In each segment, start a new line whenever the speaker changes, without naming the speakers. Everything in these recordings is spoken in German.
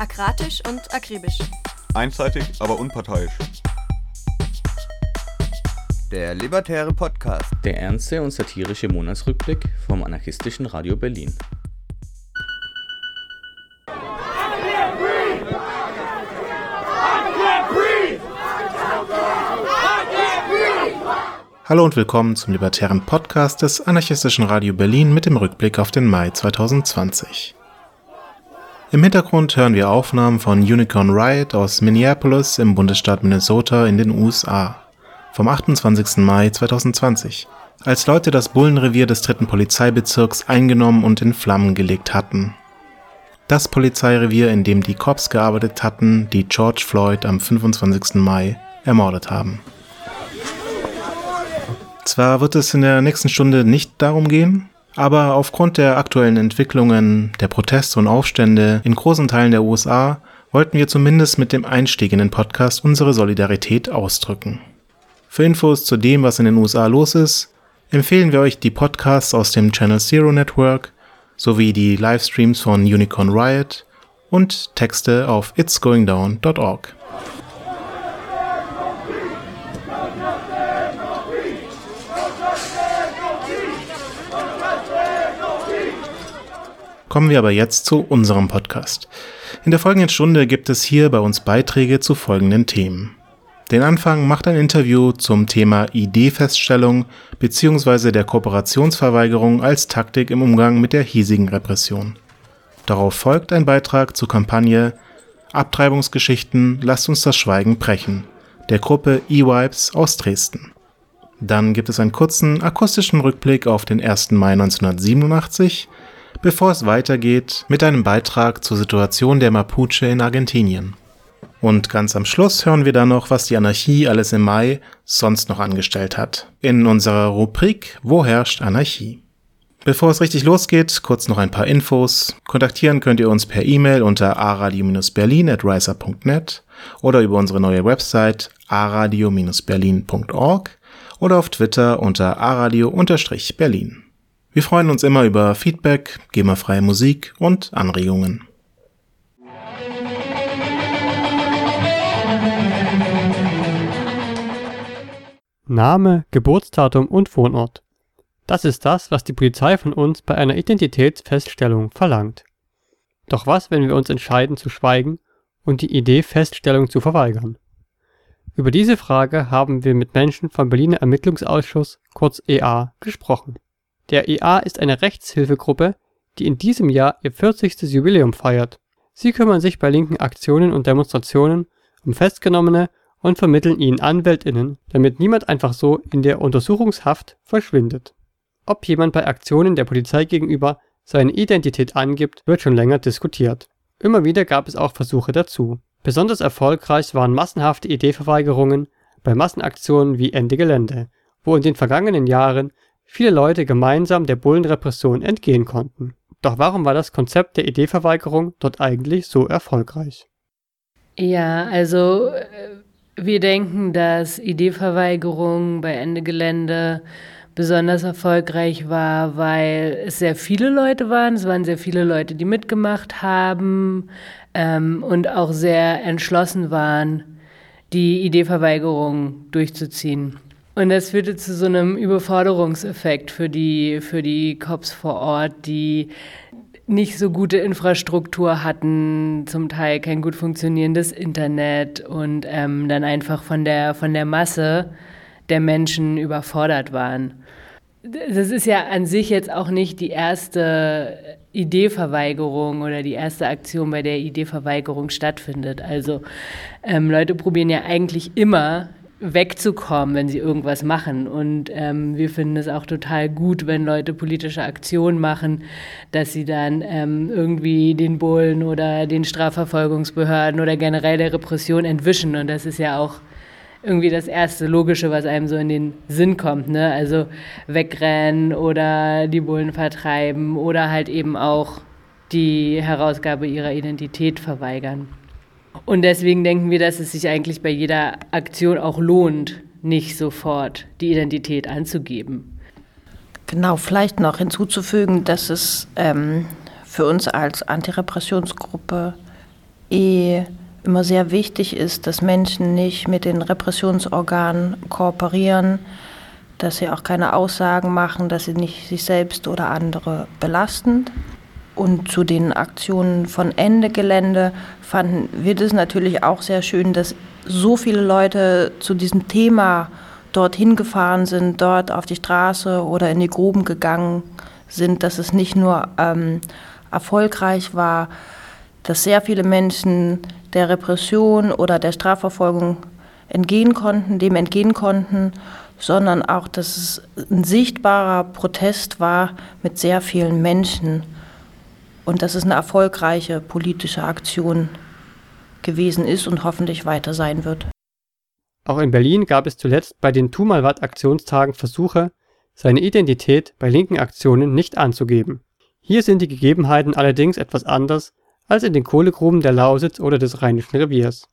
Akratisch und akribisch.
Einseitig, aber unparteiisch.
Der Libertäre Podcast.
Der ernste und satirische Monatsrückblick vom anarchistischen Radio Berlin.
Hallo und willkommen zum libertären Podcast des anarchistischen Radio Berlin mit dem Rückblick auf den Mai 2020. Im Hintergrund hören wir Aufnahmen von Unicorn Riot aus Minneapolis im Bundesstaat Minnesota in den USA vom 28. Mai 2020, als Leute das Bullenrevier des dritten Polizeibezirks eingenommen und in Flammen gelegt hatten. Das Polizeirevier, in dem die Cops gearbeitet hatten, die George Floyd am 25. Mai ermordet haben. Zwar wird es in der nächsten Stunde nicht darum gehen, aber aufgrund der aktuellen Entwicklungen, der Proteste und Aufstände in großen Teilen der USA wollten wir zumindest mit dem Einstieg in den Podcast unsere Solidarität ausdrücken. Für Infos zu dem, was in den USA los ist, empfehlen wir euch die Podcasts aus dem Channel Zero Network sowie die Livestreams von Unicorn Riot und Texte auf itsgoingdown.org. Kommen wir aber jetzt zu unserem Podcast. In der folgenden Stunde gibt es hier bei uns Beiträge zu folgenden Themen. Den Anfang macht ein Interview zum Thema ID-Feststellung bzw. der Kooperationsverweigerung als Taktik im Umgang mit der hiesigen Repression. Darauf folgt ein Beitrag zur Kampagne Abtreibungsgeschichten Lasst uns das Schweigen brechen der Gruppe E-Wipes aus Dresden. Dann gibt es einen kurzen akustischen Rückblick auf den 1. Mai 1987 bevor es weitergeht mit einem Beitrag zur Situation der Mapuche in Argentinien. Und ganz am Schluss hören wir dann noch, was die Anarchie alles im Mai sonst noch angestellt hat. In unserer Rubrik Wo herrscht Anarchie? Bevor es richtig losgeht, kurz noch ein paar Infos. Kontaktieren könnt ihr uns per E-Mail unter aradio-berlin at riser.net oder über unsere neue Website aradio-berlin.org oder auf Twitter unter aradio-berlin. Wir freuen uns immer über Feedback, GEMA-freie Musik und Anregungen.
Name, Geburtsdatum und Wohnort. Das ist das, was die Polizei von uns bei einer Identitätsfeststellung verlangt. Doch was, wenn wir uns entscheiden zu schweigen und die Idee Feststellung zu verweigern? Über diese Frage haben wir mit Menschen vom Berliner Ermittlungsausschuss, kurz EA, gesprochen. Der EA ist eine Rechtshilfegruppe, die in diesem Jahr ihr 40. Jubiläum feiert. Sie kümmern sich bei linken Aktionen und Demonstrationen um Festgenommene und vermitteln ihnen AnwältInnen, damit niemand einfach so in der Untersuchungshaft verschwindet. Ob jemand bei Aktionen der Polizei gegenüber seine Identität angibt, wird schon länger diskutiert. Immer wieder gab es auch Versuche dazu. Besonders erfolgreich waren massenhafte Ideeverweigerungen bei Massenaktionen wie Ende Gelände, wo in den vergangenen Jahren viele Leute gemeinsam der Bullenrepression entgehen konnten. Doch warum war das Konzept der Ideeverweigerung dort eigentlich so erfolgreich?
Ja, also äh, wir denken, dass Ideeverweigerung bei Ende Gelände besonders erfolgreich war, weil es sehr viele Leute waren. Es waren sehr viele Leute, die mitgemacht haben ähm, und auch sehr entschlossen waren, die Ideeverweigerung durchzuziehen. Und das führte zu so einem Überforderungseffekt für die, für die Cops vor Ort, die nicht so gute Infrastruktur hatten, zum Teil kein gut funktionierendes Internet und ähm, dann einfach von der, von der Masse der Menschen überfordert waren. Das ist ja an sich jetzt auch nicht die erste Ideeverweigerung oder die erste Aktion, bei der Ideeverweigerung stattfindet. Also ähm, Leute probieren ja eigentlich immer wegzukommen, wenn sie irgendwas machen. Und ähm, wir finden es auch total gut, wenn Leute politische Aktionen machen, dass sie dann ähm, irgendwie den Bullen oder den Strafverfolgungsbehörden oder generell der Repression entwischen. Und das ist ja auch irgendwie das erste Logische, was einem so in den Sinn kommt. Ne? Also wegrennen oder die Bullen vertreiben oder halt eben auch die Herausgabe ihrer Identität verweigern. Und deswegen denken wir, dass es sich eigentlich bei jeder Aktion auch lohnt, nicht sofort die Identität anzugeben.
Genau, vielleicht noch hinzuzufügen, dass es ähm, für uns als Antirepressionsgruppe eh immer sehr wichtig ist, dass Menschen nicht mit den Repressionsorganen kooperieren, dass sie auch keine Aussagen machen, dass sie nicht sich selbst oder andere belasten. Und zu den Aktionen von Ende Gelände fanden wir das natürlich auch sehr schön, dass so viele Leute zu diesem Thema dorthin gefahren sind, dort auf die Straße oder in die Gruben gegangen sind, dass es nicht nur ähm, erfolgreich war, dass sehr viele Menschen der Repression oder der Strafverfolgung entgehen konnten, dem entgehen konnten, sondern auch, dass es ein sichtbarer Protest war mit sehr vielen Menschen und dass es eine erfolgreiche politische Aktion gewesen ist und hoffentlich weiter sein wird.
Auch in Berlin gab es zuletzt bei den Tumalwat-Aktionstagen Versuche, seine Identität bei linken Aktionen nicht anzugeben. Hier sind die Gegebenheiten allerdings etwas anders als in den Kohlegruben der Lausitz oder des Rheinischen Reviers.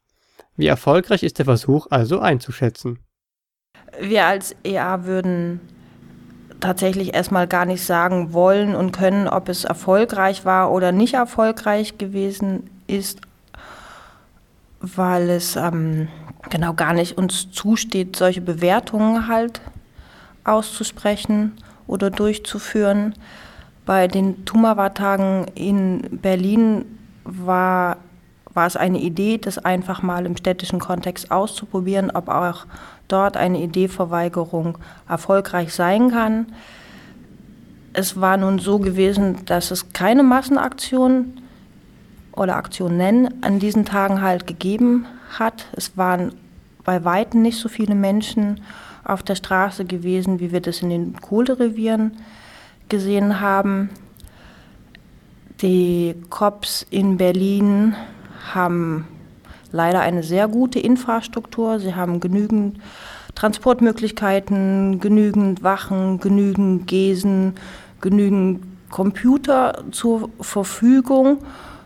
Wie erfolgreich ist der Versuch also einzuschätzen?
Wir als EA würden tatsächlich erstmal gar nicht sagen wollen und können, ob es erfolgreich war oder nicht erfolgreich gewesen ist, weil es ähm, genau gar nicht uns zusteht, solche Bewertungen halt auszusprechen oder durchzuführen. Bei den Tumawa-Tagen in Berlin war, war es eine Idee, das einfach mal im städtischen Kontext auszuprobieren, ob auch dort eine Ideeverweigerung erfolgreich sein kann. Es war nun so gewesen, dass es keine Massenaktion oder Aktionen an diesen Tagen halt gegeben hat. Es waren bei weitem nicht so viele Menschen auf der Straße gewesen, wie wir das in den Kohlerevieren gesehen haben. Die Cops in Berlin haben leider eine sehr gute Infrastruktur. Sie haben genügend Transportmöglichkeiten, genügend Wachen, genügend Gesen, genügend Computer zur Verfügung,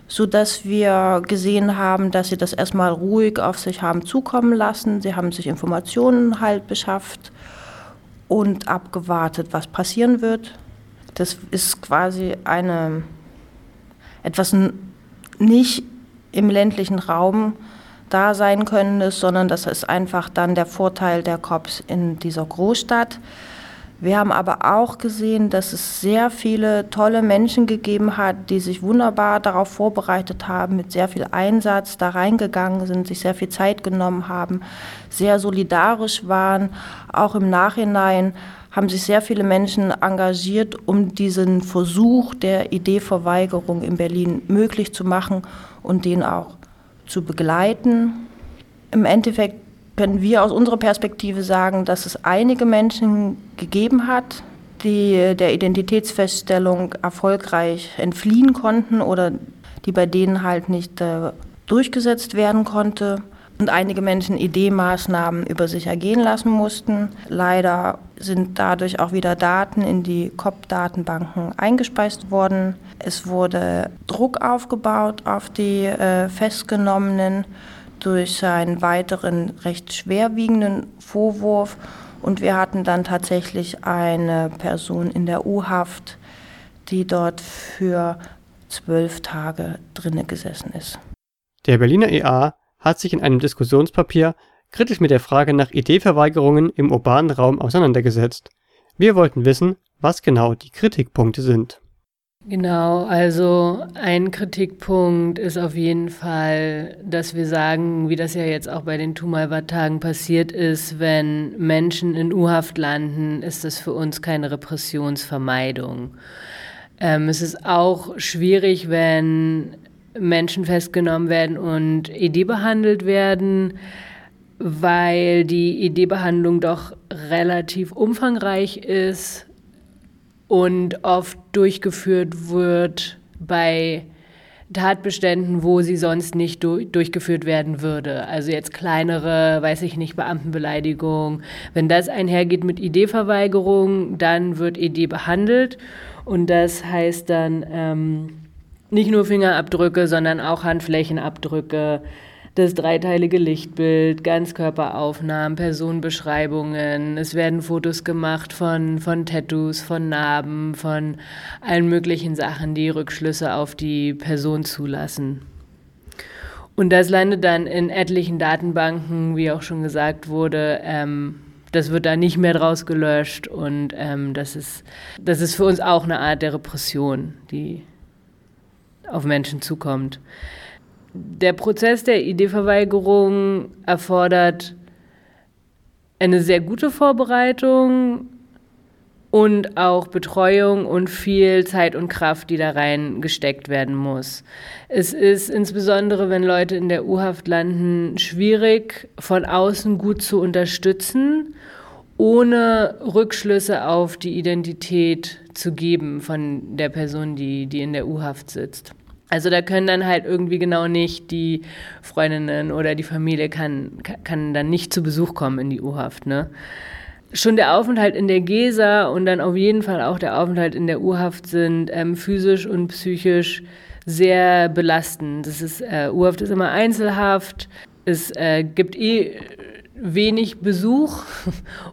sodass wir gesehen haben, dass sie das erstmal ruhig auf sich haben zukommen lassen. Sie haben sich Informationen halt beschafft und abgewartet, was passieren wird. Das ist quasi eine etwas nicht im ländlichen Raum da sein können ist, sondern das ist einfach dann der Vorteil der Cops in dieser Großstadt. Wir haben aber auch gesehen, dass es sehr viele tolle Menschen gegeben hat, die sich wunderbar darauf vorbereitet haben, mit sehr viel Einsatz da reingegangen sind, sich sehr viel Zeit genommen haben, sehr solidarisch waren. Auch im Nachhinein haben sich sehr viele Menschen engagiert, um diesen Versuch der Ideeverweigerung in Berlin möglich zu machen und den auch zu begleiten. Im Endeffekt können wir aus unserer Perspektive sagen, dass es einige Menschen gegeben hat, die der Identitätsfeststellung erfolgreich entfliehen konnten oder die bei denen halt nicht äh, durchgesetzt werden konnte und einige Menschen Idee-Maßnahmen über sich ergehen lassen mussten. Leider sind dadurch auch wieder Daten in die COP-Datenbanken eingespeist worden. Es wurde Druck aufgebaut auf die äh, Festgenommenen durch einen weiteren recht schwerwiegenden Vorwurf. Und wir hatten dann tatsächlich eine Person in der U-Haft, die dort für zwölf Tage drinne gesessen ist.
Der Berliner EA hat sich in einem Diskussionspapier kritisch mit der Frage nach Ideeverweigerungen im urbanen Raum auseinandergesetzt. Wir wollten wissen, was genau die Kritikpunkte sind.
Genau, also ein Kritikpunkt ist auf jeden Fall, dass wir sagen, wie das ja jetzt auch bei den Tumalwa-Tagen passiert ist, wenn Menschen in U-Haft landen, ist das für uns keine Repressionsvermeidung. Ähm, es ist auch schwierig, wenn Menschen festgenommen werden und ED behandelt werden, weil die ED-Behandlung doch relativ umfangreich ist und oft durchgeführt wird bei Tatbeständen, wo sie sonst nicht du durchgeführt werden würde. Also jetzt kleinere, weiß ich nicht, Beamtenbeleidigung. Wenn das einhergeht mit ID-Verweigerung, dann wird ID behandelt und das heißt dann ähm, nicht nur Fingerabdrücke, sondern auch Handflächenabdrücke, das dreiteilige Lichtbild, Ganzkörperaufnahmen, Personenbeschreibungen. Es werden Fotos gemacht von, von Tattoos, von Narben, von allen möglichen Sachen, die Rückschlüsse auf die Person zulassen. Und das landet dann in etlichen Datenbanken, wie auch schon gesagt wurde. Ähm, das wird da nicht mehr draus gelöscht und ähm, das, ist, das ist für uns auch eine Art der Repression, die auf Menschen zukommt. Der Prozess der Ideeverweigerung erfordert eine sehr gute Vorbereitung und auch Betreuung und viel Zeit und Kraft, die da rein gesteckt werden muss. Es ist insbesondere, wenn Leute in der U-Haft landen, schwierig, von außen gut zu unterstützen, ohne Rückschlüsse auf die Identität zu geben von der Person, die, die in der U-Haft sitzt. Also da können dann halt irgendwie genau nicht die Freundinnen oder die Familie kann, kann dann nicht zu Besuch kommen in die U-Haft, ne? schon der Aufenthalt in der Gesa und dann auf jeden Fall auch der Aufenthalt in der U-Haft sind ähm, physisch und psychisch sehr belastend. Das ist, äh, U-Haft ist immer Einzelhaft. Es äh, gibt eh wenig Besuch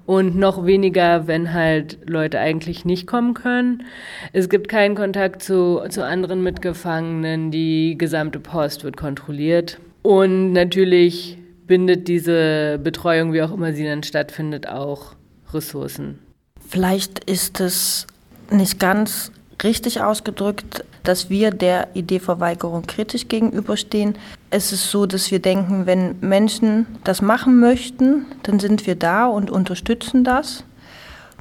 und noch weniger, wenn halt Leute eigentlich nicht kommen können. Es gibt keinen Kontakt zu, zu anderen Mitgefangenen. Die gesamte Post wird kontrolliert. Und natürlich bindet diese Betreuung, wie auch immer sie dann stattfindet, auch Ressourcen.
Vielleicht ist es nicht ganz richtig ausgedrückt, dass wir der Ideeverweigerung kritisch gegenüberstehen. Es ist so, dass wir denken, wenn Menschen das machen möchten, dann sind wir da und unterstützen das.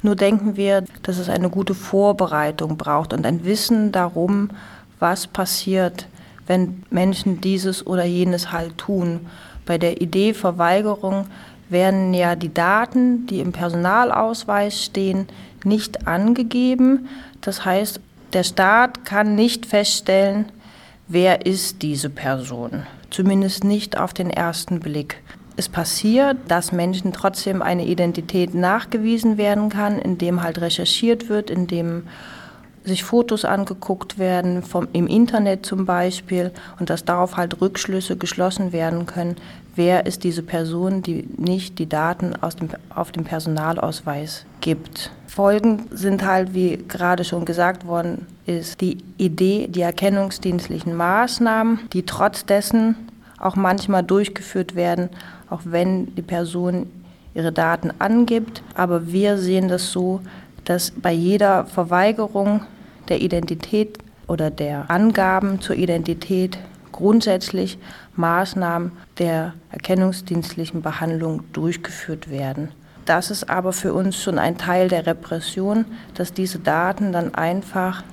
Nur denken wir, dass es eine gute Vorbereitung braucht und ein Wissen darum, was passiert, wenn Menschen dieses oder jenes halt tun. Bei der Ideeverweigerung werden ja die Daten, die im Personalausweis stehen, nicht angegeben. Das heißt, der Staat kann nicht feststellen, wer ist diese Person. Zumindest nicht auf den ersten Blick. Es passiert, dass Menschen trotzdem eine Identität nachgewiesen werden kann, indem halt recherchiert wird, indem sich Fotos angeguckt werden, vom, im Internet zum Beispiel, und dass darauf halt Rückschlüsse geschlossen werden können, wer ist diese Person, die nicht die Daten aus dem, auf dem Personalausweis gibt. Folgen sind halt, wie gerade schon gesagt worden ist, die Idee, die erkennungsdienstlichen Maßnahmen, die trotz dessen auch manchmal durchgeführt werden, auch wenn die Person ihre Daten angibt. Aber wir sehen das so, dass bei jeder Verweigerung der Identität oder der Angaben zur Identität grundsätzlich Maßnahmen der erkennungsdienstlichen Behandlung durchgeführt werden. Das ist aber für uns schon ein Teil der Repression, dass diese Daten dann einfach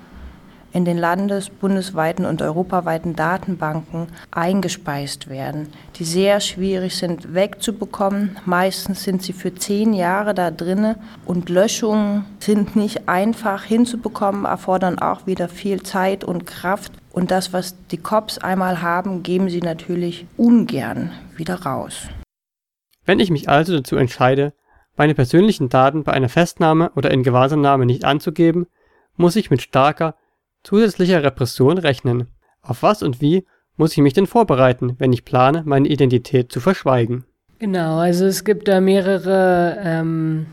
in den landes-, bundesweiten und europaweiten Datenbanken eingespeist werden, die sehr schwierig sind wegzubekommen. Meistens sind sie für zehn Jahre da drinne und Löschungen sind nicht einfach hinzubekommen, erfordern auch wieder viel Zeit und Kraft. Und das, was die Cops einmal haben, geben sie natürlich ungern wieder raus.
Wenn ich mich also dazu entscheide, meine persönlichen Daten bei einer Festnahme oder in Gewahrsamnahme nicht anzugeben, muss ich mit starker zusätzlicher Repression rechnen. Auf was und wie muss ich mich denn vorbereiten, wenn ich plane, meine Identität zu verschweigen?
Genau, also es gibt da mehrere ähm,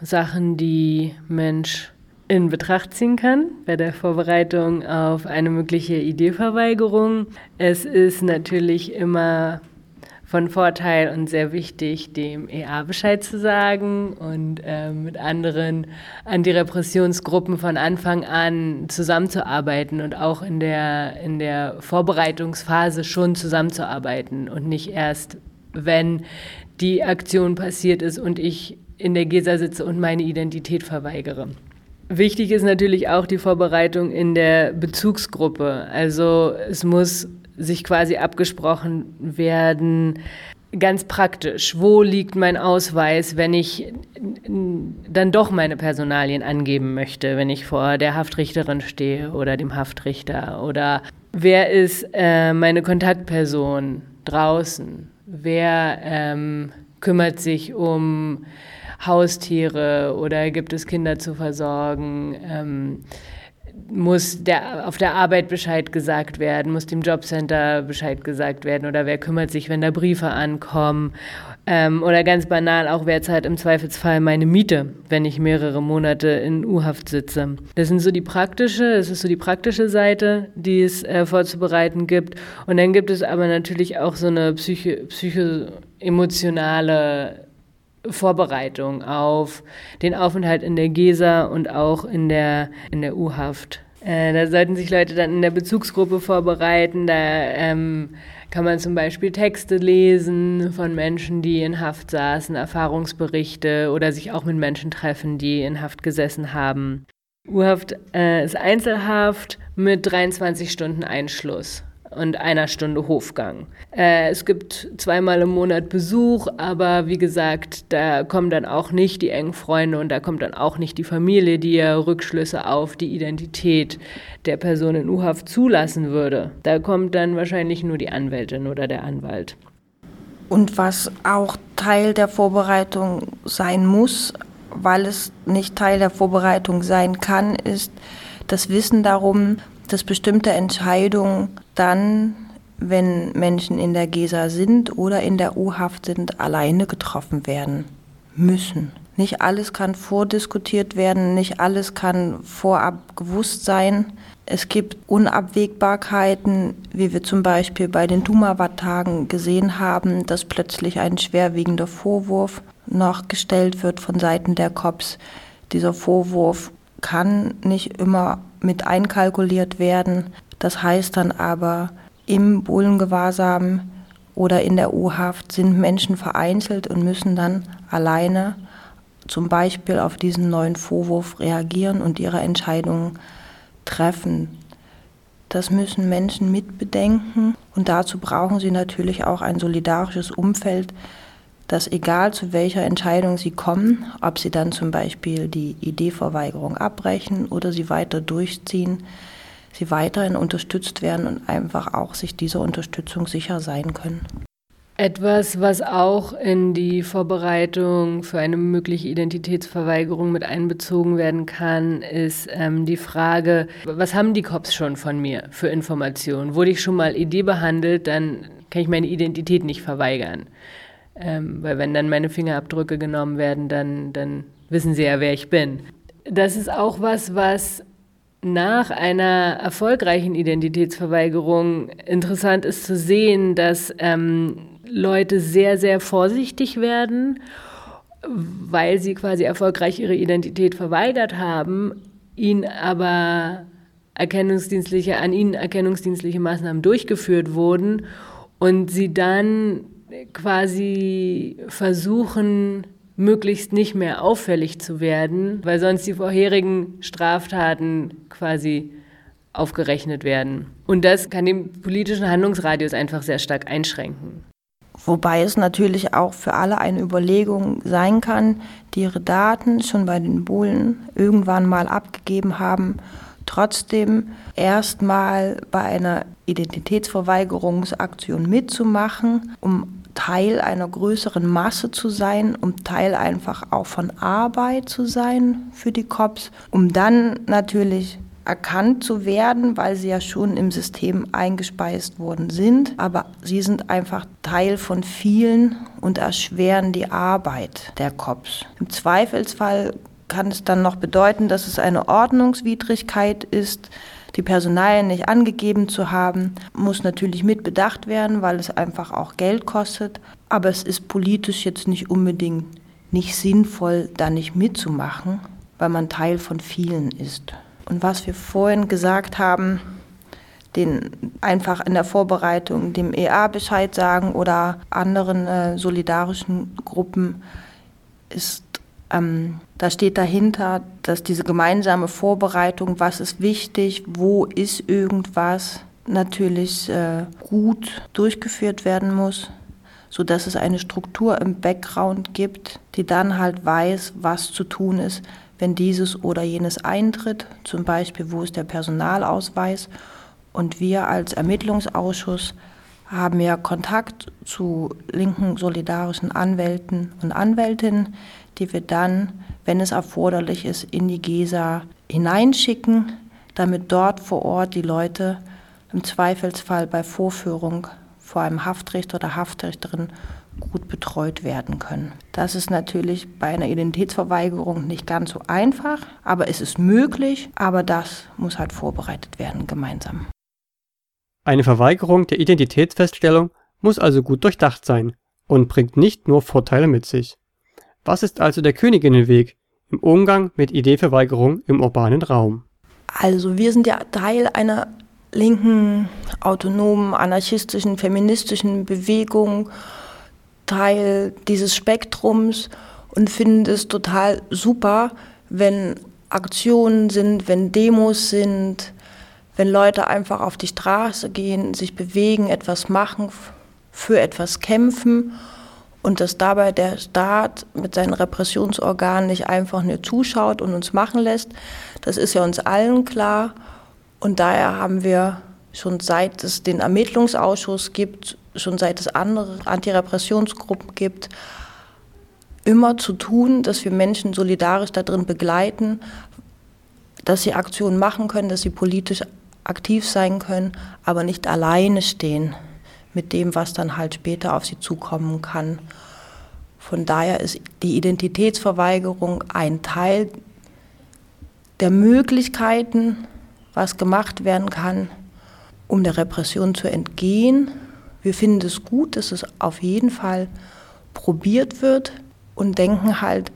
Sachen, die Mensch in Betracht ziehen kann bei der Vorbereitung auf eine mögliche Ideeverweigerung. Es ist natürlich immer von Vorteil und sehr wichtig, dem EA Bescheid zu sagen und äh, mit anderen Antirepressionsgruppen von Anfang an zusammenzuarbeiten und auch in der, in der Vorbereitungsphase schon zusammenzuarbeiten und nicht erst, wenn die Aktion passiert ist und ich in der GESA sitze und meine Identität verweigere. Wichtig ist natürlich auch die Vorbereitung in der Bezugsgruppe. Also es muss sich quasi abgesprochen werden, ganz praktisch, wo liegt mein Ausweis, wenn ich dann doch meine Personalien angeben möchte, wenn ich vor der Haftrichterin stehe oder dem Haftrichter? Oder wer ist äh, meine Kontaktperson draußen, wer ähm, kümmert sich um Haustiere oder gibt es Kinder zu versorgen. Ähm, muss der, auf der Arbeit Bescheid gesagt werden, muss dem Jobcenter Bescheid gesagt werden oder wer kümmert sich, wenn da Briefe ankommen. Ähm, oder ganz banal auch, wer zahlt im Zweifelsfall meine Miete, wenn ich mehrere Monate in U-Haft sitze. Das sind so die praktische, das ist so die praktische Seite, die es äh, vorzubereiten gibt. Und dann gibt es aber natürlich auch so eine psycho, psycho-emotionale Vorbereitung auf den Aufenthalt in der GESA und auch in der, in der U-Haft. Äh, da sollten sich Leute dann in der Bezugsgruppe vorbereiten. Da ähm, kann man zum Beispiel Texte lesen von Menschen, die in Haft saßen, Erfahrungsberichte oder sich auch mit Menschen treffen, die in Haft gesessen haben. U-Haft äh, ist Einzelhaft mit 23 Stunden Einschluss und einer Stunde Hofgang. Äh, es gibt zweimal im Monat Besuch, aber wie gesagt, da kommen dann auch nicht die engen Freunde und da kommt dann auch nicht die Familie, die ja Rückschlüsse auf die Identität der Person in U-Haft zulassen würde. Da kommt dann wahrscheinlich nur die Anwältin oder der Anwalt.
Und was auch Teil der Vorbereitung sein muss, weil es nicht Teil der Vorbereitung sein kann, ist das Wissen darum, dass bestimmte Entscheidungen dann, wenn Menschen in der GESA sind oder in der U-Haft sind, alleine getroffen werden müssen. Nicht alles kann vordiskutiert werden, nicht alles kann vorab gewusst sein. Es gibt Unabwägbarkeiten, wie wir zum Beispiel bei den Dumawat-Tagen gesehen haben, dass plötzlich ein schwerwiegender Vorwurf noch gestellt wird von Seiten der COPS. Dieser Vorwurf kann nicht immer mit einkalkuliert werden. Das heißt dann aber, im Bullengewahrsam oder in der U-Haft sind Menschen vereinzelt und müssen dann alleine zum Beispiel auf diesen neuen Vorwurf reagieren und ihre Entscheidungen treffen. Das müssen Menschen mitbedenken und dazu brauchen sie natürlich auch ein solidarisches Umfeld, dass egal zu welcher Entscheidung sie kommen, ob sie dann zum Beispiel die Ideeverweigerung abbrechen oder sie weiter durchziehen, sie weiterhin unterstützt werden und einfach auch sich dieser Unterstützung sicher sein können.
Etwas, was auch in die Vorbereitung für eine mögliche Identitätsverweigerung mit einbezogen werden kann, ist ähm, die Frage, was haben die Cops schon von mir für Informationen? Wurde ich schon mal Idee behandelt, dann kann ich meine Identität nicht verweigern. Ähm, weil wenn dann meine Fingerabdrücke genommen werden, dann, dann wissen sie ja, wer ich bin. Das ist auch was, was nach einer erfolgreichen Identitätsverweigerung interessant ist zu sehen, dass ähm, Leute sehr, sehr vorsichtig werden, weil sie quasi erfolgreich ihre Identität verweigert haben, ihnen aber erkennungsdienstliche, an ihnen erkennungsdienstliche Maßnahmen durchgeführt wurden und sie dann quasi versuchen, möglichst nicht mehr auffällig zu werden, weil sonst die vorherigen Straftaten quasi aufgerechnet werden. Und das kann den politischen Handlungsradius einfach sehr stark einschränken.
Wobei es natürlich auch für alle eine Überlegung sein kann, die ihre Daten schon bei den Bullen irgendwann mal abgegeben haben, trotzdem erstmal bei einer Identitätsverweigerungsaktion mitzumachen, um Teil einer größeren Masse zu sein, um Teil einfach auch von Arbeit zu sein für die Cops, um dann natürlich erkannt zu werden, weil sie ja schon im System eingespeist worden sind. Aber sie sind einfach Teil von vielen und erschweren die Arbeit der Cops. Im Zweifelsfall kann es dann noch bedeuten, dass es eine Ordnungswidrigkeit ist, die Personalien nicht angegeben zu haben, muss natürlich mit bedacht werden, weil es einfach auch Geld kostet. Aber es ist politisch jetzt nicht unbedingt nicht sinnvoll, da nicht mitzumachen, weil man Teil von vielen ist. Und was wir vorhin gesagt haben, den einfach in der Vorbereitung dem EA Bescheid sagen oder anderen äh, solidarischen Gruppen, ist ähm, da steht dahinter, dass diese gemeinsame Vorbereitung, was ist wichtig, wo ist irgendwas, natürlich äh, gut durchgeführt werden muss, sodass es eine Struktur im Background gibt, die dann halt weiß, was zu tun ist, wenn dieses oder jenes eintritt, zum Beispiel wo ist der Personalausweis. Und wir als Ermittlungsausschuss haben ja Kontakt zu linken solidarischen Anwälten und Anwältinnen, die wir dann, wenn es erforderlich ist, in die GESA hineinschicken, damit dort vor Ort die Leute im Zweifelsfall bei Vorführung vor einem Haftrichter oder Haftrichterin gut betreut werden können. Das ist natürlich bei einer Identitätsverweigerung nicht ganz so einfach, aber es ist möglich, aber das muss halt vorbereitet werden gemeinsam.
Eine Verweigerung der Identitätsfeststellung muss also gut durchdacht sein und bringt nicht nur Vorteile mit sich. Was ist also der Königinnenweg im Umgang mit Ideeverweigerung im urbanen Raum?
Also wir sind ja Teil einer linken, autonomen, anarchistischen, feministischen Bewegung, Teil dieses Spektrums und finden es total super, wenn Aktionen sind, wenn Demos sind, wenn Leute einfach auf die Straße gehen, sich bewegen, etwas machen, für etwas kämpfen und dass dabei der Staat mit seinen Repressionsorganen nicht einfach nur zuschaut und uns machen lässt, das ist ja uns allen klar. Und daher haben wir schon seit es den Ermittlungsausschuss gibt, schon seit es andere Antirepressionsgruppen gibt, immer zu tun, dass wir Menschen solidarisch darin begleiten, dass sie Aktionen machen können, dass sie politisch aktiv sein können, aber nicht alleine stehen mit dem, was dann halt später auf sie zukommen kann. Von daher ist die Identitätsverweigerung ein Teil der Möglichkeiten, was gemacht werden kann, um der Repression zu entgehen. Wir finden es gut, dass es auf jeden Fall probiert wird und denken halt,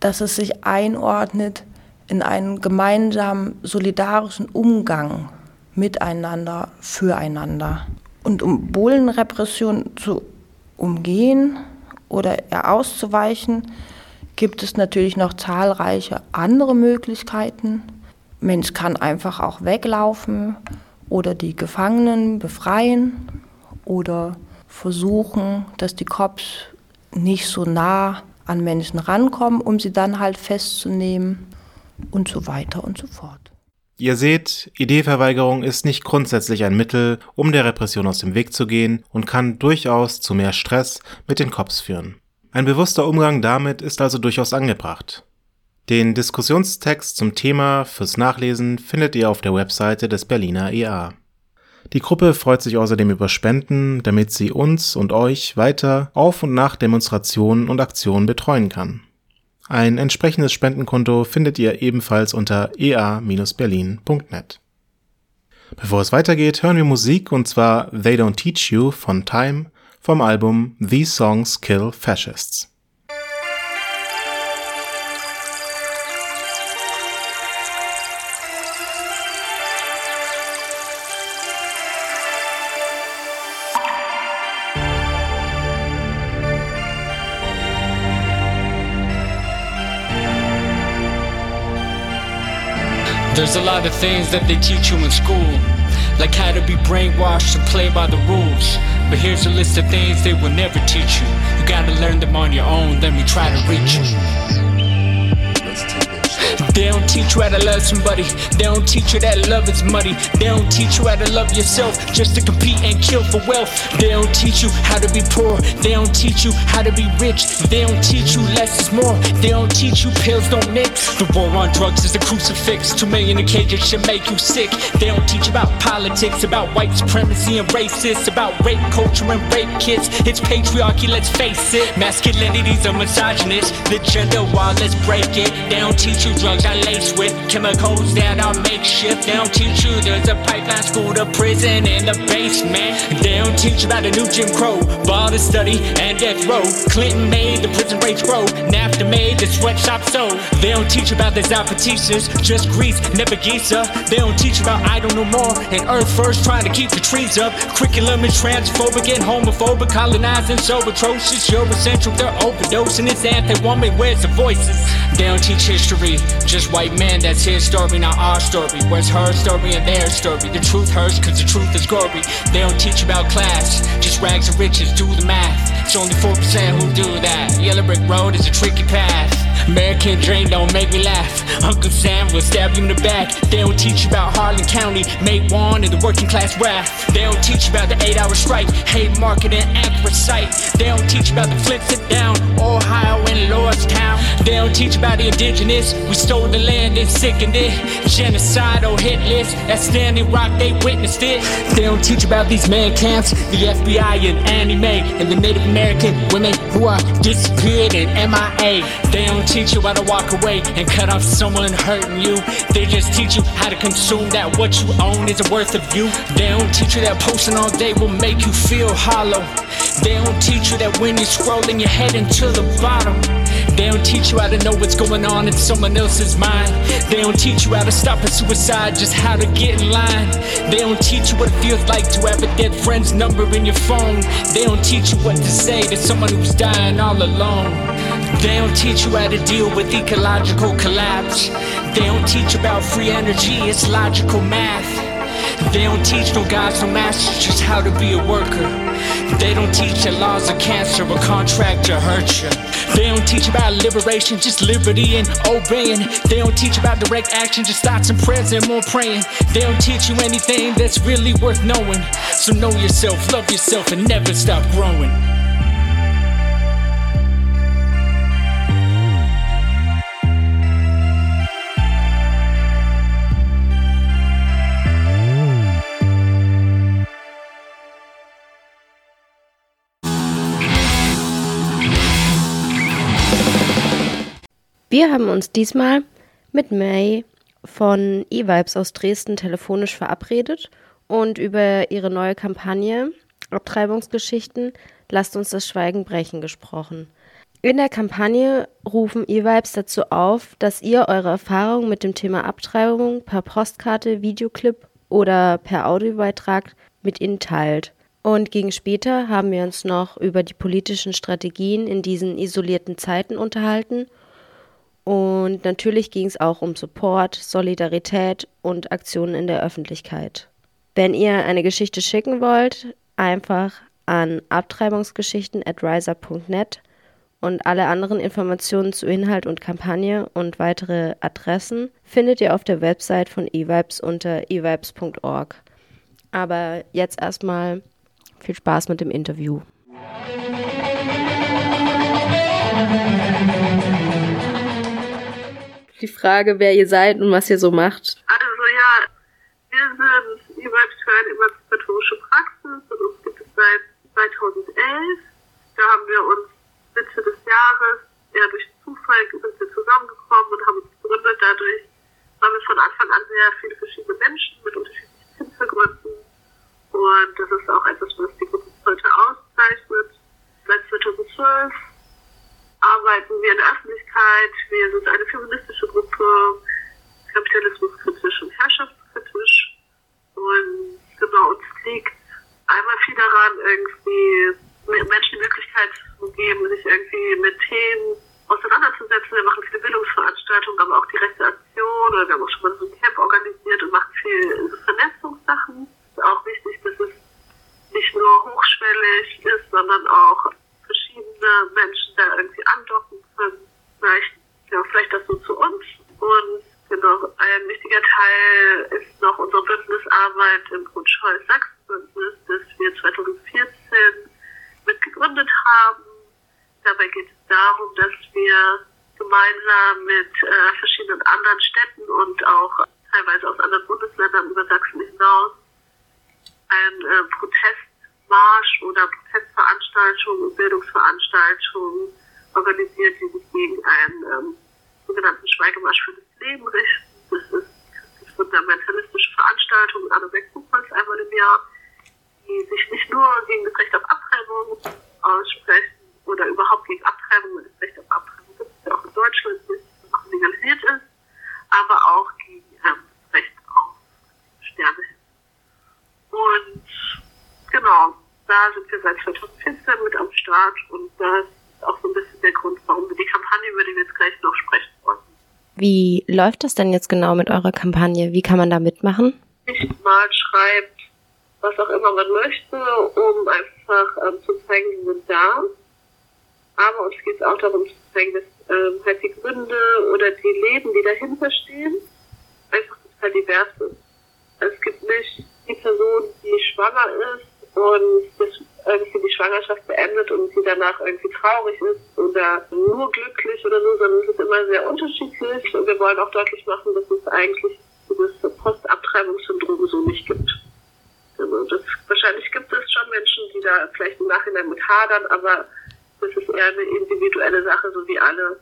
dass es sich einordnet in einen gemeinsamen solidarischen Umgang miteinander, füreinander. Und um Bohlenrepression zu umgehen oder eher auszuweichen, gibt es natürlich noch zahlreiche andere Möglichkeiten. Mensch kann einfach auch weglaufen oder die Gefangenen befreien oder versuchen, dass die Cops nicht so nah an Menschen rankommen, um sie dann halt festzunehmen und so weiter und so fort.
Ihr seht, Ideeverweigerung ist nicht grundsätzlich ein Mittel, um der Repression aus dem Weg zu gehen und kann durchaus zu mehr Stress mit den Cops führen. Ein bewusster Umgang damit ist also durchaus angebracht. Den Diskussionstext zum Thema fürs Nachlesen findet ihr auf der Webseite des Berliner EA. Die Gruppe freut sich außerdem über Spenden, damit sie uns und euch weiter auf und nach Demonstrationen und Aktionen betreuen kann. Ein entsprechendes Spendenkonto findet ihr ebenfalls unter ea-berlin.net. Bevor es weitergeht, hören wir Musik und zwar They Don't Teach You von Time vom Album These Songs Kill Fascists.
There's a lot of things that they teach you in school, like how to be brainwashed and play by the rules. But here's a list of things they will never teach you. You gotta learn them on your own, then we try to reach you. They don't teach you how to love somebody. They don't teach you that love is money. They don't teach you how to love yourself just to compete and kill for wealth. They don't teach you how to be poor. They don't teach you how to be rich. They don't teach you less is more. They don't teach you pills don't mix. The war on drugs is a crucifix. Two million in cages should make you sick. They don't teach about politics, about white supremacy and racists, about rape culture and rape kits. It's patriarchy, let's face it. Masculinity's a misogynist. The gender war, let's break it. They don't teach you drugs are laced with chemicals that are makeshift. They don't teach you there's a pipeline school to prison in the basement. They don't teach about a new Jim Crow, ball to study and death row. Clinton made the prison rates grow. NAFTA made the sweatshop so. They don't teach about the Zapatistas, just Greece, never Giza. They don't teach about I don't know more and Earth first trying to keep the trees up. Curriculum is transphobic and homophobic, colonizing so atrocious. Eurocentric, they're overdosing. It's anti-woman, where's the voices? They don't teach history, just white men, that's his story, not our story. Where's her story and their story? The truth hurts cause the truth is gory. They don't teach about class, just rags and riches, do the math. It's only 4% who do that. Yellow brick road is a tricky path. American dream don't make me laugh. Uncle Sam will stab you in the back. They don't teach you about Harlan County, Mate One, and the working class wrath. They don't teach you about the eight hour strike, hate market and anthracite. They don't teach you about the flint sit down, Ohio and Lordstown. They don't teach about the indigenous. We stole the land and sickened it. Genocidal oh, hit list. At Standing Rock, they witnessed it. They don't teach about these man camps, the FBI and anime, and the Native American women who are disappeared and MIA. They don't teach you how to walk away and cut off someone hurting you. They just teach you how to consume that what you own isn't worth of you. They don't teach you that posting all day will make you feel hollow. They don't teach you that when you're scrolling, you're heading to the bottom. They don't teach you how to know what's going on in someone else's mind. They don't teach you how to stop a suicide, just how to get in line. They don't teach you what it feels like to have a dead friend's number in your phone. They don't teach you what to say to someone who's dying all alone. They don't teach you how to deal with ecological collapse. They don't teach about free energy, it's logical math. They don't teach no gods, no masters, just how to be a worker. They don't teach that laws of cancer or contract to hurt you. They don't teach about liberation, just liberty and obeying. They don't teach about direct action, just thoughts and prayers and more praying. They don't teach you anything that's really worth knowing. So know yourself, love yourself, and never stop growing.
Wir haben uns diesmal mit May von E-Vibes aus Dresden telefonisch verabredet und über ihre neue Kampagne Abtreibungsgeschichten Lasst uns das Schweigen brechen gesprochen. In der Kampagne rufen E-Vibes dazu auf, dass ihr eure Erfahrungen mit dem Thema Abtreibung per Postkarte, Videoclip oder per Audiobeitrag mit ihnen teilt. Und gegen später haben wir uns noch über die politischen Strategien in diesen isolierten Zeiten unterhalten und natürlich ging es auch um Support, Solidarität und Aktionen in der Öffentlichkeit. Wenn ihr eine Geschichte schicken wollt, einfach an abtreibungsgeschichten at riser.net und alle anderen Informationen zu Inhalt und Kampagne und weitere Adressen findet ihr auf der Website von eVibes unter evibes.org. Aber jetzt erstmal viel Spaß mit dem Interview. Die Frage, wer ihr seid und was ihr so macht.
Also ja, wir sind eine emanzipatorische Praxis und uns gibt es seit 2011. Da haben wir uns Mitte des Jahres, eher durch Zufall, sind wir zusammengekommen und haben uns gegründet. Dadurch waren wir von Anfang an sehr viele verschiedene Menschen mit unterschiedlichen Hintergründen. Und das ist auch etwas, was die Gruppe heute auszeichnet. Seit 2012 arbeiten wir in der Öffentlichkeit. Wir sind eine feministische Gruppe, kapitalismuskritisch und herrschaftskritisch. Und genau, uns liegt einmal viel daran, irgendwie Menschen die Möglichkeit zu geben, sich irgendwie mit Themen auseinanderzusetzen. Wir machen viele Bildungsveranstaltungen, aber auch die rechte Aktion oder wir haben auch schon mal so ein Camp organisiert und machen viel Vernetzungssachen. Ist auch wichtig, dass es nicht nur hochschwellig ist, sondern auch verschiedene Menschen da irgendwie andocken können. Vielleicht, ja, vielleicht das so zu uns. Und genau, ein wichtiger Teil ist noch unsere Bündnisarbeit im Grundscheu Sachsen-Bündnis, das wir 2014 mitgegründet haben. Dabei geht es darum, dass wir gemeinsam mit äh, verschiedenen anderen Städten und auch teilweise aus anderen Bundesländern über Sachsen hinaus ein äh, Protest Marsch oder Und Bildungsveranstaltungen organisiert, die sich gegen einen ähm, sogenannten Schweigemarsch für das Leben richten. Das ist eine fundamentalistische Veranstaltung an der Wechselkreuz einmal im Jahr, die sich nicht nur gegen das Recht auf Abtreibung aussprechen oder überhaupt gegen Abtreibung, weil das Recht auf Abtreibung gibt es ja auch in Deutschland nicht, noch legalisiert ist, aber auch gegen ähm, das Recht auf Sterne. Und genau, da sind wir seit 2014 mit am Start und das ist auch so ein bisschen der Grund, warum wir die Kampagne, über die wir jetzt gleich noch sprechen wollen.
Wie läuft das denn jetzt genau mit eurer Kampagne? Wie kann man da mitmachen?
Mal schreibt, was auch immer man möchte, um einfach ähm, zu zeigen, wir sind da. aber uns geht es auch darum zu zeigen, dass ähm, halt die Gründe oder die Leben, die dahinter stehen, einfach total divers sind. Es gibt nicht die Person, die schwanger ist und das irgendwie die Schwangerschaft beendet und die danach irgendwie traurig ist oder nur glücklich oder so, sondern es ist immer sehr unterschiedlich und wir wollen auch deutlich machen, dass es eigentlich dieses Postabtreibungssyndrom so nicht gibt. Also das, wahrscheinlich gibt es schon Menschen, die da vielleicht im Nachhinein mit hadern, aber das ist eher eine individuelle Sache, so wie alle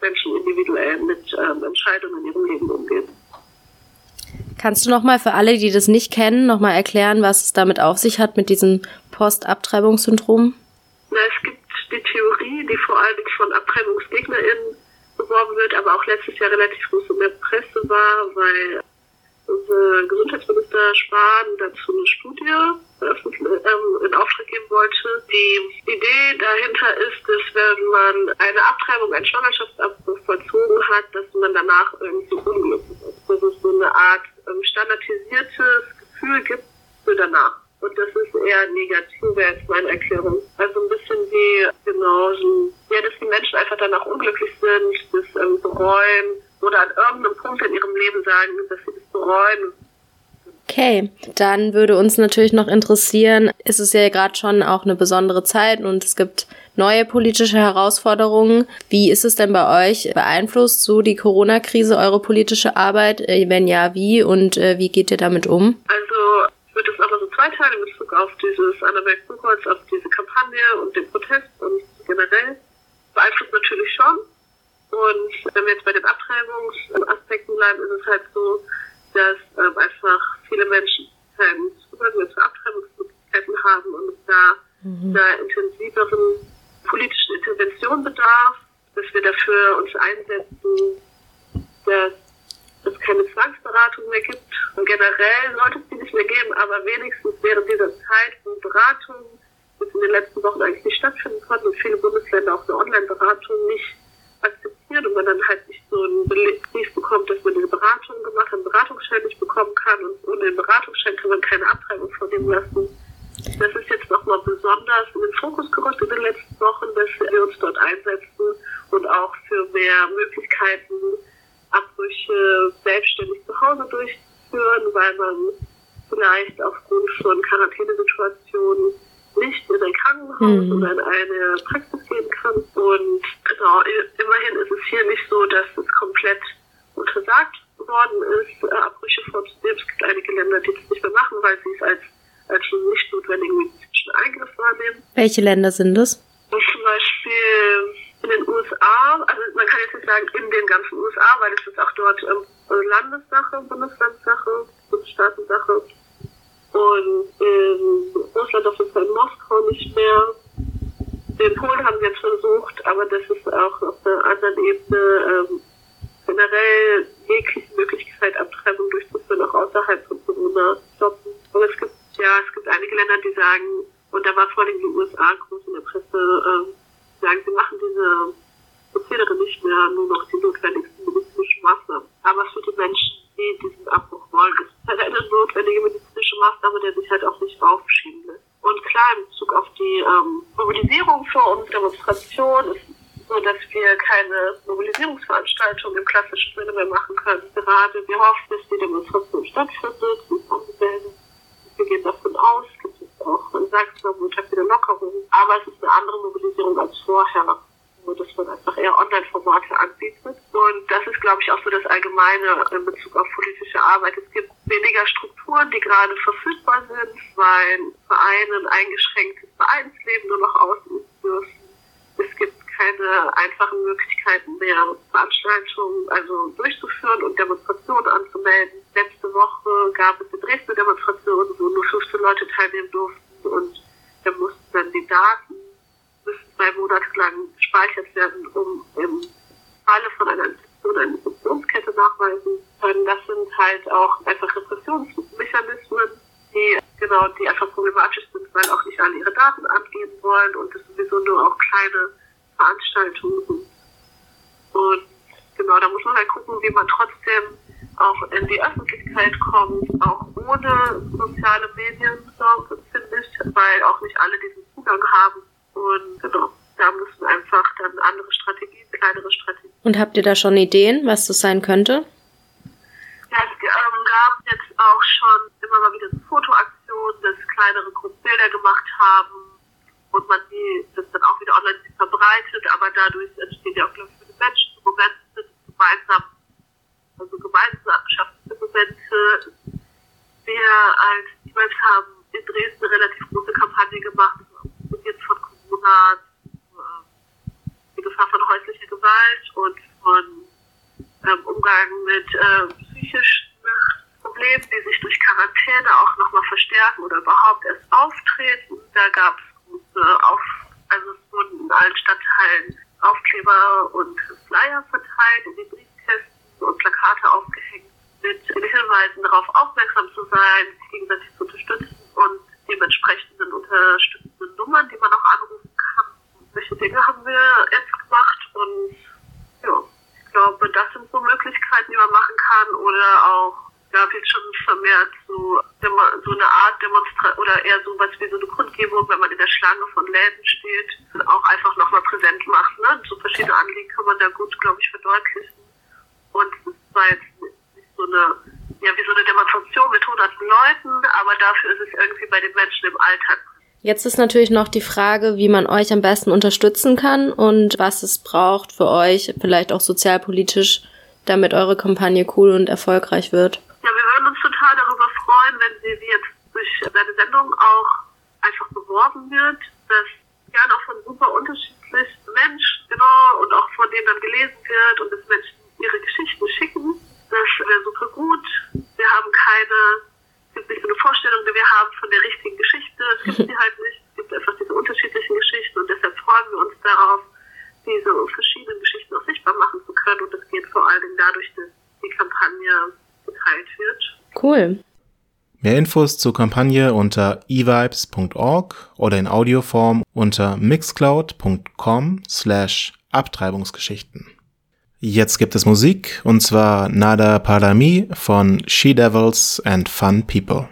Menschen individuell mit ähm, Entscheidungen in ihrem Leben umgehen.
Kannst du nochmal für alle, die das nicht kennen, nochmal erklären, was es damit auf sich hat mit diesem Postabtreibungssyndrom?
Na, es gibt die Theorie, die vor allem von AbtreibungsgegnerInnen beworben wird, aber auch letztes Jahr relativ groß in der Presse war, weil unser Gesundheitsminister Spahn dazu eine Studie ähm, in Auftrag geben wollte. Die Idee dahinter ist, dass wenn man eine Abtreibung, einen Schwangerschaftsabbruch vollzogen hat, dass man danach irgendwie unglücklich ist. Dass es so eine Art ähm, standardisiertes Gefühl gibt für danach. Und das ist eher negativ, wäre jetzt meine Erklärung. Also ein bisschen wie, genau, so, ja, dass die Menschen einfach danach unglücklich sind, das ähm, bereuen oder an irgendeinem Punkt in ihrem Leben sagen, dass sie das bereuen.
Okay, dann würde uns natürlich noch interessieren, ist es ja gerade schon auch eine besondere Zeit und es gibt neue politische Herausforderungen. Wie ist es denn bei euch? Beeinflusst so die Corona-Krise eure politische Arbeit? Äh, wenn ja, wie und äh, wie geht ihr damit um?
Also so zweiteilen in Bezug auf dieses Annabelle Buchholz, auf diese Kampagne und den Protest und generell. Beeinflusst natürlich schon. Und wenn wir jetzt bei den Abtreibungsaspekten bleiben, ist es halt so, dass ähm, einfach viele Menschen keinen Zugang mehr zu Abtreibungsmöglichkeiten haben und es da mhm. einer intensiveren politischen Intervention bedarf, dass wir dafür uns einsetzen, dass es keine Zwangsberatung mehr gibt. Und generell sollte es die nicht mehr geben, aber wenigstens während dieser Zeit, wo Beratungen jetzt in den letzten Wochen eigentlich nicht stattfinden konnten und viele Bundesländer auch eine Online-Beratung nicht akzeptieren und man dann halt nicht so einen Brief bekommt, dass man diese Beratung gemacht hat, einen Beratungsschein nicht bekommen kann und ohne den Beratungsschein kann man keine Abtreibung vornehmen lassen. Das ist jetzt nochmal besonders in den Fokus gerückt in den letzten Wochen, dass wir uns dort einsetzen und auch für mehr Möglichkeiten, Abbrüche selbstständig zu Hause durchzuführen, weil man vielleicht aufgrund von Quarantänesituationen nicht in ein Krankenhaus mhm. oder in eine Praxis gehen kann. Und genau, immerhin ist es hier nicht so, dass es komplett untersagt worden ist, äh, Abbrüche vorzunehmen. Es gibt einige Länder, die das nicht mehr machen, weil sie es als, als nicht notwendigen medizinischen Eingriff wahrnehmen.
Welche Länder sind das?
Zum Beispiel in den USA, also man kann jetzt nicht sagen in den ganzen USA, weil es ist auch dort ähm, Landessache, Bundeslandsache, Bundesstaatensache. Und in Russland auf jeden Fall in Moskau nicht mehr. In Polen haben wir es versucht, aber das ist auch auf einer anderen Ebene ähm, generell jegliche Möglichkeit, Abtreibung durchzuführen, auch außerhalb von Corona stoppen. Aber es gibt, ja, es gibt einige Länder, die sagen, und da war vor allem die USA groß in der Presse, ähm, sagen, sie machen diese Prozedere nicht mehr, nur noch die notwendigsten medizinischen Maßnahmen. Aber für die Menschen, die diesen Abbruch wollen, ist es halt eine notwendige medizinische Maßnahme, der sich halt auch nicht aufschieben lässt. Und klar, in Bezug auf die ähm, Mobilisierung für uns, Demonstration, ist so, dass wir keine Mobilisierungsveranstaltung im klassischen Sinne mehr machen können. Gerade wir hoffen, dass die Demonstration stattfindet, wir gehen davon aus, gibt es auch in am Montag wieder Lockerungen, aber es ist eine andere Mobilisierung als vorher wo dass man einfach eher Online-Formate anbietet. Und das ist, glaube ich, auch so das Allgemeine in Bezug auf politische Arbeit. Es gibt weniger Strukturen, die gerade verfügbar sind, weil Vereine ein eingeschränktes Vereinsleben nur noch ausüben dürfen. Es gibt keine einfachen Möglichkeiten mehr, Veranstaltungen also durchzuführen und Demonstrationen anzumelden. Letzte Woche gab es eine Dresdner Demonstration, wo nur 15 Leute teilnehmen durften und da mussten dann die Daten müssen zwei Monate lang gespeichert werden, um im Falle von einer Infektion eine Infektionskette nachweisen können. Das sind halt auch einfach Repressionsmechanismen, die genau, die einfach problematisch sind, weil auch nicht alle ihre Daten angeben wollen und es sowieso nur auch kleine Veranstaltungen. Und genau, da muss man halt gucken, wie man trotzdem auch in die Öffentlichkeit kommt, auch ohne soziale Medien, finde ich, weil auch nicht alle diesen Zugang haben. Und genau, da müssen
Und habt ihr da schon Ideen, was das sein könnte?
Ja, es ähm, gab jetzt auch schon immer mal wieder so Fotoaktionen, dass kleinere Gruppen Bilder gemacht haben und man die das dann auch wieder online verbreitet, aber dadurch entsteht ja auch, glaube ich, für die Menschen so Momente gemeinsam, also gemeinschaftliche Momente. Wir als Teams haben in Dresden eine relativ große Kampagne gemacht, jetzt von Corona, äh, die Gefahr von häuslicher Gewalt und von ähm, Umgang mit äh, psychischen Problemen, die sich durch Quarantäne auch nochmal verstärken oder überhaupt erst auftreten. Da gab es große Auf, also es wurden in allen Stadtteilen Aufkleber und Flyer verteilt, in die Briefkästen und Plakate aufgehängt mit Hinweisen darauf aufmerksam zu sein, sich gegenseitig zu unterstützen und dementsprechenden unterstützenden Nummern, die man auch anrufen kann. Solche Dinge haben wir jetzt gemacht und ja, ich glaube, das sind so Möglichkeiten, die man machen kann oder auch gab jetzt schon vermehrt so, so eine Art Demonstration oder eher so was wie so eine Kundgebung, wenn man in der Schlange von Läden steht, auch einfach nochmal präsent macht. Ne? So verschiedene Anliegen kann man da gut, glaube ich, verdeutlichen. Und es war jetzt nicht so eine, ja, wie so eine Demonstration mit hunderten Leuten, aber dafür ist es irgendwie bei den Menschen im Alltag
Jetzt ist natürlich noch die Frage, wie man euch am besten unterstützen kann und was es braucht für euch, vielleicht auch sozialpolitisch, damit eure Kampagne cool und erfolgreich wird.
Ja, wir würden uns total darüber freuen, wenn sie jetzt durch seine Sendung auch einfach beworben wird, dass gerne auch von super unterschiedlichen Menschen, genau, und auch von denen dann gelesen wird und dass Menschen ihre Geschichten schicken. Das wäre super gut. Wir haben keine, es gibt nicht so eine Vorstellung, die wir haben von der richtigen Geschichte. Es gibt sie halt nicht. Es gibt einfach diese unterschiedlichen Geschichten und deshalb freuen wir uns darauf, diese verschiedenen Geschichten auch sichtbar machen zu können. Und das geht vor allen Dingen dadurch, dass die Kampagne geteilt wird.
Cool.
Mehr Infos zur Kampagne unter evibes.org oder in Audioform unter mixcloud.com slash Abtreibungsgeschichten. Jetzt gibt es Musik und zwar Nada Para Mi von She Devils and Fun People.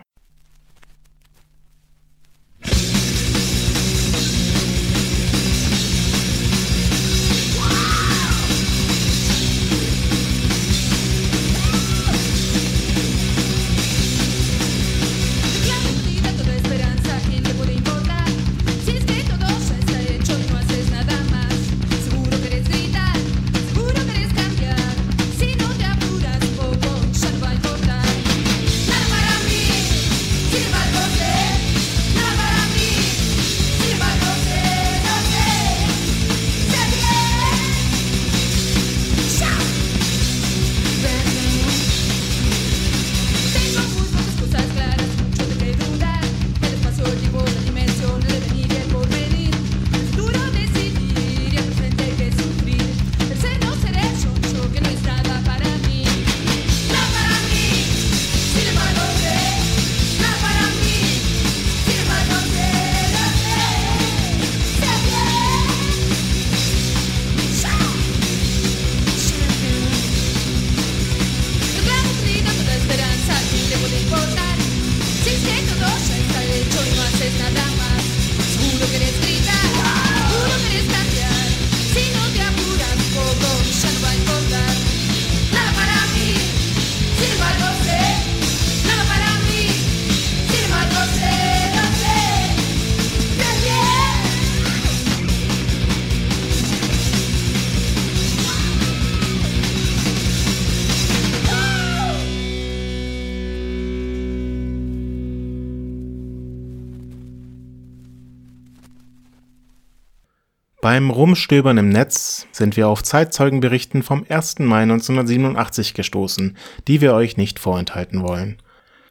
Beim Rumstöbern im Netz sind wir auf Zeitzeugenberichten vom 1. Mai 1987 gestoßen, die wir euch nicht vorenthalten wollen.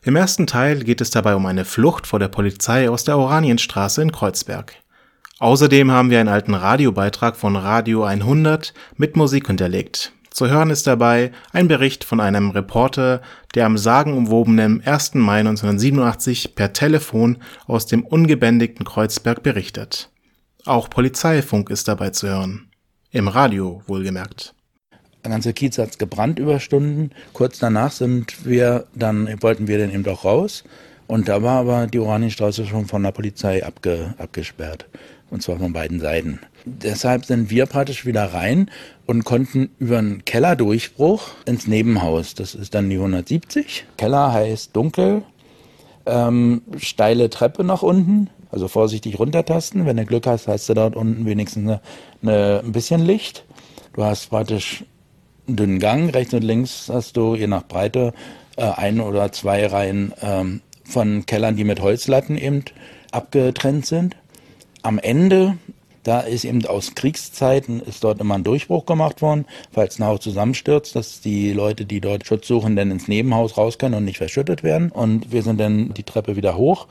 Im ersten Teil geht es dabei um eine Flucht vor der Polizei aus der Oranienstraße in Kreuzberg. Außerdem haben wir einen alten Radiobeitrag von Radio 100 mit Musik hinterlegt. Zu hören ist dabei ein Bericht von einem Reporter, der am sagenumwobenen 1. Mai 1987 per Telefon aus dem ungebändigten Kreuzberg berichtet. Auch Polizeifunk ist dabei zu hören. Im Radio wohlgemerkt.
Der ganze Kiez hat gebrannt über Stunden. Kurz danach sind wir, dann wollten wir dann eben doch raus. Und da war aber die Oranienstraße schon von der Polizei abge, abgesperrt. Und zwar von beiden Seiten. Deshalb sind wir praktisch wieder rein und konnten über einen Kellerdurchbruch ins Nebenhaus. Das ist dann die 170. Keller heißt dunkel, ähm, steile Treppe nach unten. Also vorsichtig runtertasten. Wenn du Glück hast, hast du dort unten wenigstens eine, eine, ein bisschen Licht. Du hast praktisch einen dünnen Gang. Rechts und links hast du je nach Breite äh, ein oder zwei Reihen ähm, von Kellern, die mit Holzlatten eben abgetrennt sind. Am Ende, da ist eben aus Kriegszeiten, ist dort immer ein Durchbruch gemacht worden, falls ein Haus zusammenstürzt, dass die Leute, die dort Schutz suchen, dann ins Nebenhaus raus können und nicht verschüttet werden. Und wir sind dann die Treppe wieder hoch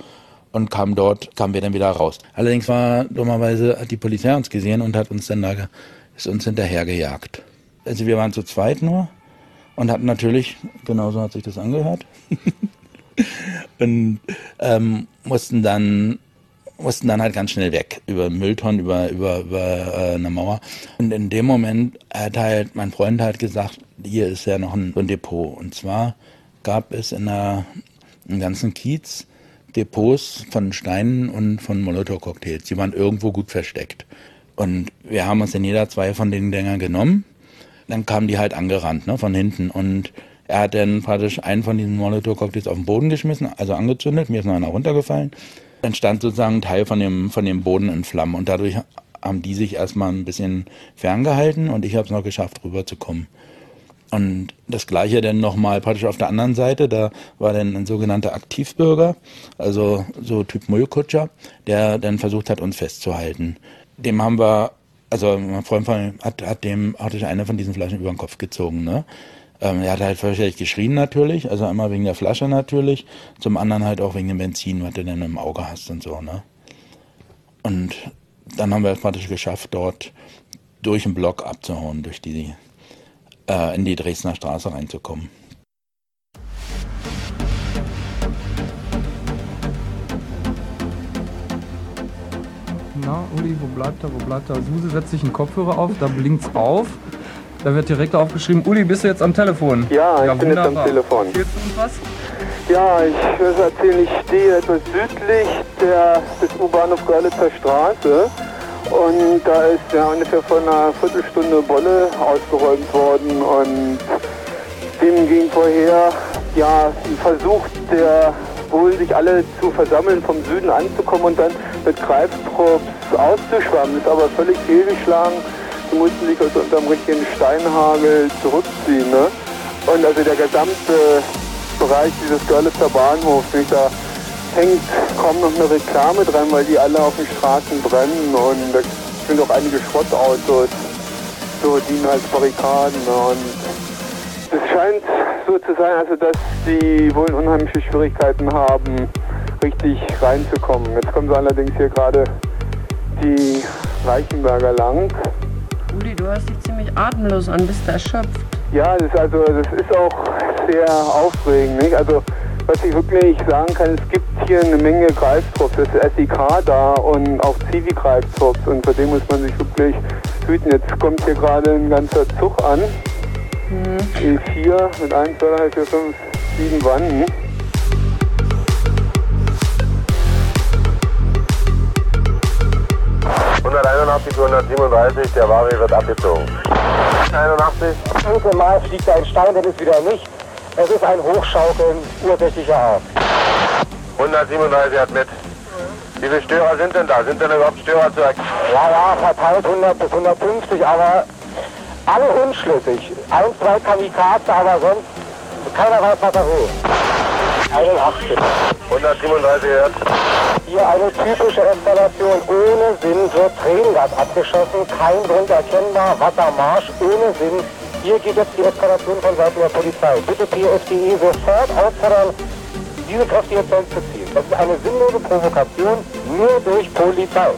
und kamen dort, kamen wir dann wieder raus. Allerdings war dummerweise, hat die Polizei uns gesehen und hat uns dann da, ist uns hinterhergejagt. Also wir waren zu zweit nur und hatten natürlich, genauso hat sich das angehört, und ähm, mussten dann mussten dann halt ganz schnell weg über Mülltonnen, über über über äh, eine Mauer. Und in dem Moment hat halt mein Freund halt gesagt, hier ist ja noch ein, so ein Depot. Und zwar gab es in der im ganzen Kiez Depots von Steinen und von Molotow-Cocktails. Die waren irgendwo gut versteckt. Und wir haben uns in jeder zwei von den Dingern genommen. Dann kamen die halt angerannt, ne, von hinten. Und er hat dann praktisch einen von diesen Molotow-Cocktails auf den Boden geschmissen, also angezündet. Mir ist noch einer runtergefallen. Dann stand sozusagen ein Teil von dem, von dem Boden in Flammen. Und dadurch haben die sich erstmal ein bisschen ferngehalten und ich habe es noch geschafft, rüberzukommen. Und das gleiche dann nochmal praktisch auf der anderen Seite, da war dann ein sogenannter Aktivbürger, also so Typ Müllkutscher, der dann versucht hat, uns festzuhalten. Dem haben wir, also mein Freund hat, hat dem, hatte eine von diesen Flaschen über den Kopf gezogen, ne? Ähm, er hat halt fürchterlich geschrien natürlich, also einmal wegen der Flasche natürlich, zum anderen halt auch wegen dem Benzin, was du denn im Auge hast und so, ne? Und dann haben wir es praktisch geschafft, dort durch den Block abzuhauen, durch die äh, in die Dresdner Straße reinzukommen.
Na, Uli, wo bleibt er, wo bleibt er? Suse setzt sich einen Kopfhörer auf, da blinkt's auf. Da wird direkt aufgeschrieben, Uli, bist du jetzt am Telefon?
Ja, ich
ja,
bin jetzt am Telefon.
Erzählst du uns was?
Ja, ich will erzählen, ich stehe etwas südlich der, des U-Bahnhof Görlitzer Straße. Und da ist ja ungefähr vor einer Viertelstunde Bolle ausgeräumt worden und dem ging vorher ja ein Versuch der wohl sich alle zu versammeln, vom Süden anzukommen und dann mit Greiftrupps auszuschwammen. Ist aber völlig fehlgeschlagen. Sie mussten sich aus unserem richtigen Steinhagel zurückziehen. Ne? Und also der gesamte Bereich dieses Görlitzer Bahnhofs, nicht, da hängt kaum noch eine Reklame dran, weil die alle auf den Straßen brennen und da sind auch einige Schrottautos, so dienen als Barrikaden. Ne? Und es scheint so zu sein, also dass die wohl unheimliche Schwierigkeiten haben, richtig reinzukommen. Jetzt kommen sie allerdings hier gerade die Reichenberger lang.
Uli, du hörst dich ziemlich atemlos an, bist du erschöpft?
Ja, das ist also das ist auch sehr aufregend. Nicht? Also was ich wirklich sagen kann, es gibt hier eine Menge Greiftrupps. Es ist SIK da und auch Zivi-Greiftrupps und vor dem muss man sich wirklich hüten. Jetzt kommt hier gerade ein ganzer Zug an. Mhm. E4 mit 1, 2, 3, 4, 5, 7 Wannen.
...181, 137, der Wari wird abgezogen. 81.
Irgendwann mal fliegt ein Stein, dann ist wieder nicht. Es ist ein Hochschaukeln ursächlicher Art.
137 hat mit. Wie viele Störer sind denn da? Sind denn überhaupt Störer zu erkennen?
Ja, ja, verteilt 100 bis 150, aber alle unschlüssig. Ein, zwei Kamikaze, aber sonst keiner weiß, was er will. 81.
137 hört.
Hier eine typische Eskalation. Ohne Sinn wird Tränengas abgeschossen. Kein Grund erkennbar. Wassermarsch ohne Sinn. Hier geht jetzt die Eskalation von Seiten der Polizei. Bitte PSDE sofort auffordern, diese Kräfte jetzt zurückzuziehen. Das ist eine sinnlose Provokation nur durch Polizei.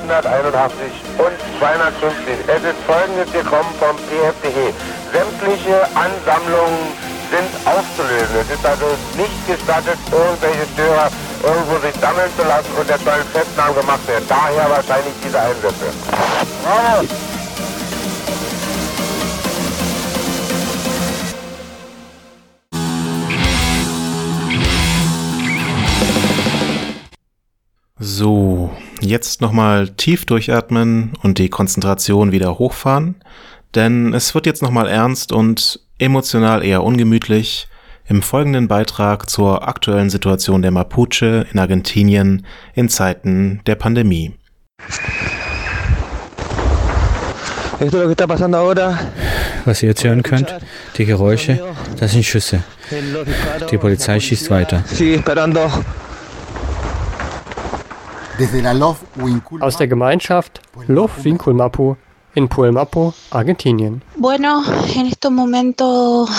181 und 250. Es ist folgendes gekommen vom PFDE. Sämtliche Ansammlungen sind aufzulösen. Es ist also nicht gestattet, irgendwelche Störer irgendwo sich sammeln zu lassen und es sollen Festnahmen gemacht werden. Daher wahrscheinlich diese Einsätze.
Ja.
So, jetzt nochmal tief durchatmen und die Konzentration wieder hochfahren, denn es wird jetzt nochmal ernst und emotional eher ungemütlich im folgenden Beitrag zur aktuellen Situation der Mapuche in Argentinien in Zeiten der Pandemie.
Was ihr jetzt hören könnt, die Geräusche, das sind Schüsse. Die Polizei schießt weiter.
Aus der Gemeinschaft Love Vinculmapu in Puelmapo, Argentinien.
Bueno, en estos momentos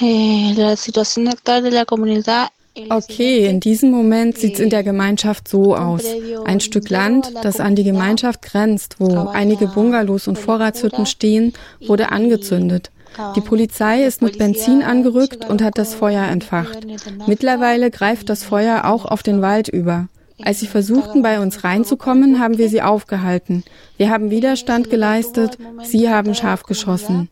eh, la situación actual de la comunidad
Okay, in diesem Moment sieht es in der Gemeinschaft so aus. Ein Stück Land, das an die Gemeinschaft grenzt, wo einige Bungalows und Vorratshütten stehen, wurde angezündet. Die Polizei ist mit Benzin angerückt und hat das Feuer entfacht. Mittlerweile greift das Feuer auch auf den Wald über. Als sie versuchten, bei uns reinzukommen, haben wir sie aufgehalten. Wir haben Widerstand geleistet, sie haben scharf geschossen.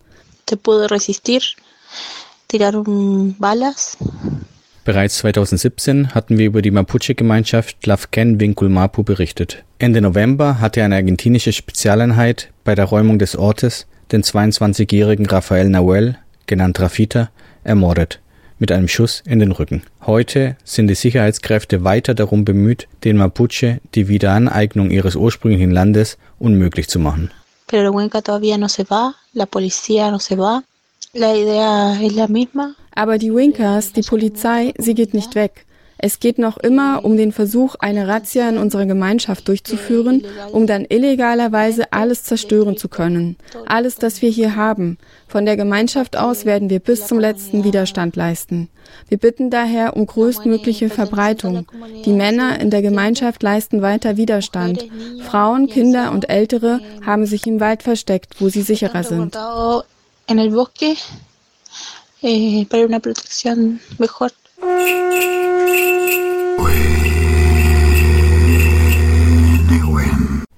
Bereits 2017 hatten wir über die Mapuche-Gemeinschaft Lafken Vinculmapu berichtet. Ende November hatte eine argentinische Spezialeinheit bei der Räumung des Ortes den 22-jährigen Rafael Nahuel, genannt Rafita, ermordet, mit einem Schuss in den Rücken. Heute sind die Sicherheitskräfte weiter darum bemüht, den Mapuche die Wiederaneignung ihres ursprünglichen Landes unmöglich zu machen.
Aber die Winkers, die Polizei, sie geht nicht weg. Es geht noch immer um den Versuch, eine Razzia in unserer Gemeinschaft durchzuführen, um dann illegalerweise alles zerstören zu können. Alles, das wir hier haben. Von der Gemeinschaft aus werden wir bis zum letzten Widerstand leisten. Wir bitten daher um größtmögliche Verbreitung. Die Männer in der Gemeinschaft leisten weiter Widerstand. Frauen, Kinder und Ältere haben sich im Wald versteckt, wo sie sicherer sind.
En el bosque eh, para una protección mejor.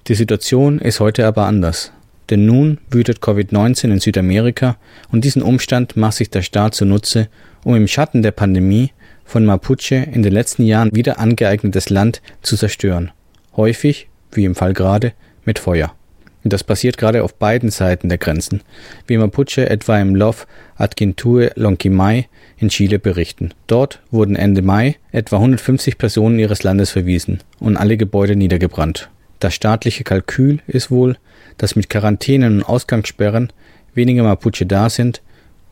Die Situation ist heute aber anders. Denn nun wütet Covid-19 in Südamerika und diesen Umstand macht sich der Staat zunutze, um im Schatten der Pandemie von Mapuche in den letzten Jahren wieder angeeignetes Land zu zerstören. Häufig, wie im Fall gerade, mit Feuer. Und das passiert gerade auf beiden Seiten der Grenzen, wie Mapuche etwa im Lof Atquintue Lonquimay in Chile berichten. Dort wurden Ende Mai etwa 150 Personen ihres Landes verwiesen und alle Gebäude niedergebrannt. Das staatliche Kalkül ist wohl, dass mit Quarantänen und Ausgangssperren weniger Mapuche da sind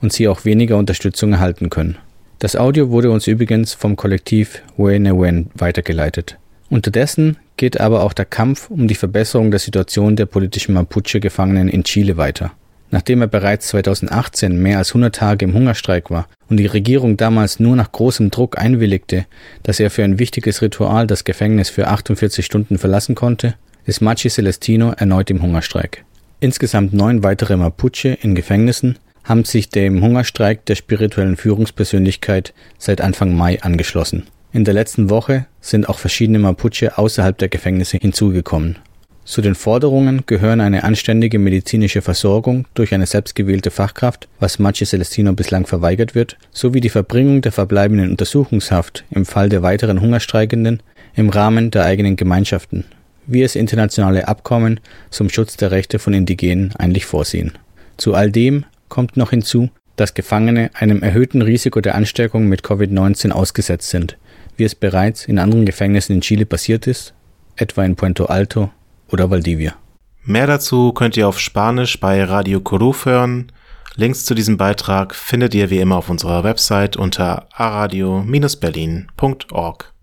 und sie auch weniger Unterstützung erhalten können. Das Audio wurde uns übrigens vom Kollektiv Wen weitergeleitet. Unterdessen geht aber auch der Kampf um die Verbesserung der Situation der politischen Mapuche-Gefangenen in Chile weiter. Nachdem er bereits 2018 mehr als 100 Tage im Hungerstreik war und die Regierung damals nur nach großem Druck einwilligte, dass er für ein wichtiges Ritual das Gefängnis für 48 Stunden verlassen konnte, ist Machi Celestino erneut im Hungerstreik. Insgesamt neun weitere Mapuche in Gefängnissen haben sich dem Hungerstreik der spirituellen Führungspersönlichkeit seit Anfang Mai angeschlossen. In der letzten Woche sind auch verschiedene Mapuche außerhalb der Gefängnisse hinzugekommen. Zu den Forderungen gehören eine anständige medizinische Versorgung durch eine selbstgewählte Fachkraft, was Machi Celestino bislang verweigert wird, sowie die Verbringung der verbleibenden Untersuchungshaft im Fall der weiteren Hungerstreikenden im Rahmen der eigenen Gemeinschaften, wie es internationale Abkommen zum Schutz der Rechte von Indigenen eigentlich vorsehen. Zu all dem kommt noch hinzu, dass Gefangene einem erhöhten Risiko der Ansteckung mit Covid-19 ausgesetzt sind, wie es bereits in anderen Gefängnissen in Chile passiert ist, etwa in Puerto Alto oder Valdivia.
Mehr dazu könnt ihr auf Spanisch bei Radio Coruf hören. Links zu diesem Beitrag findet ihr wie immer auf unserer Website unter aradio-berlin.org.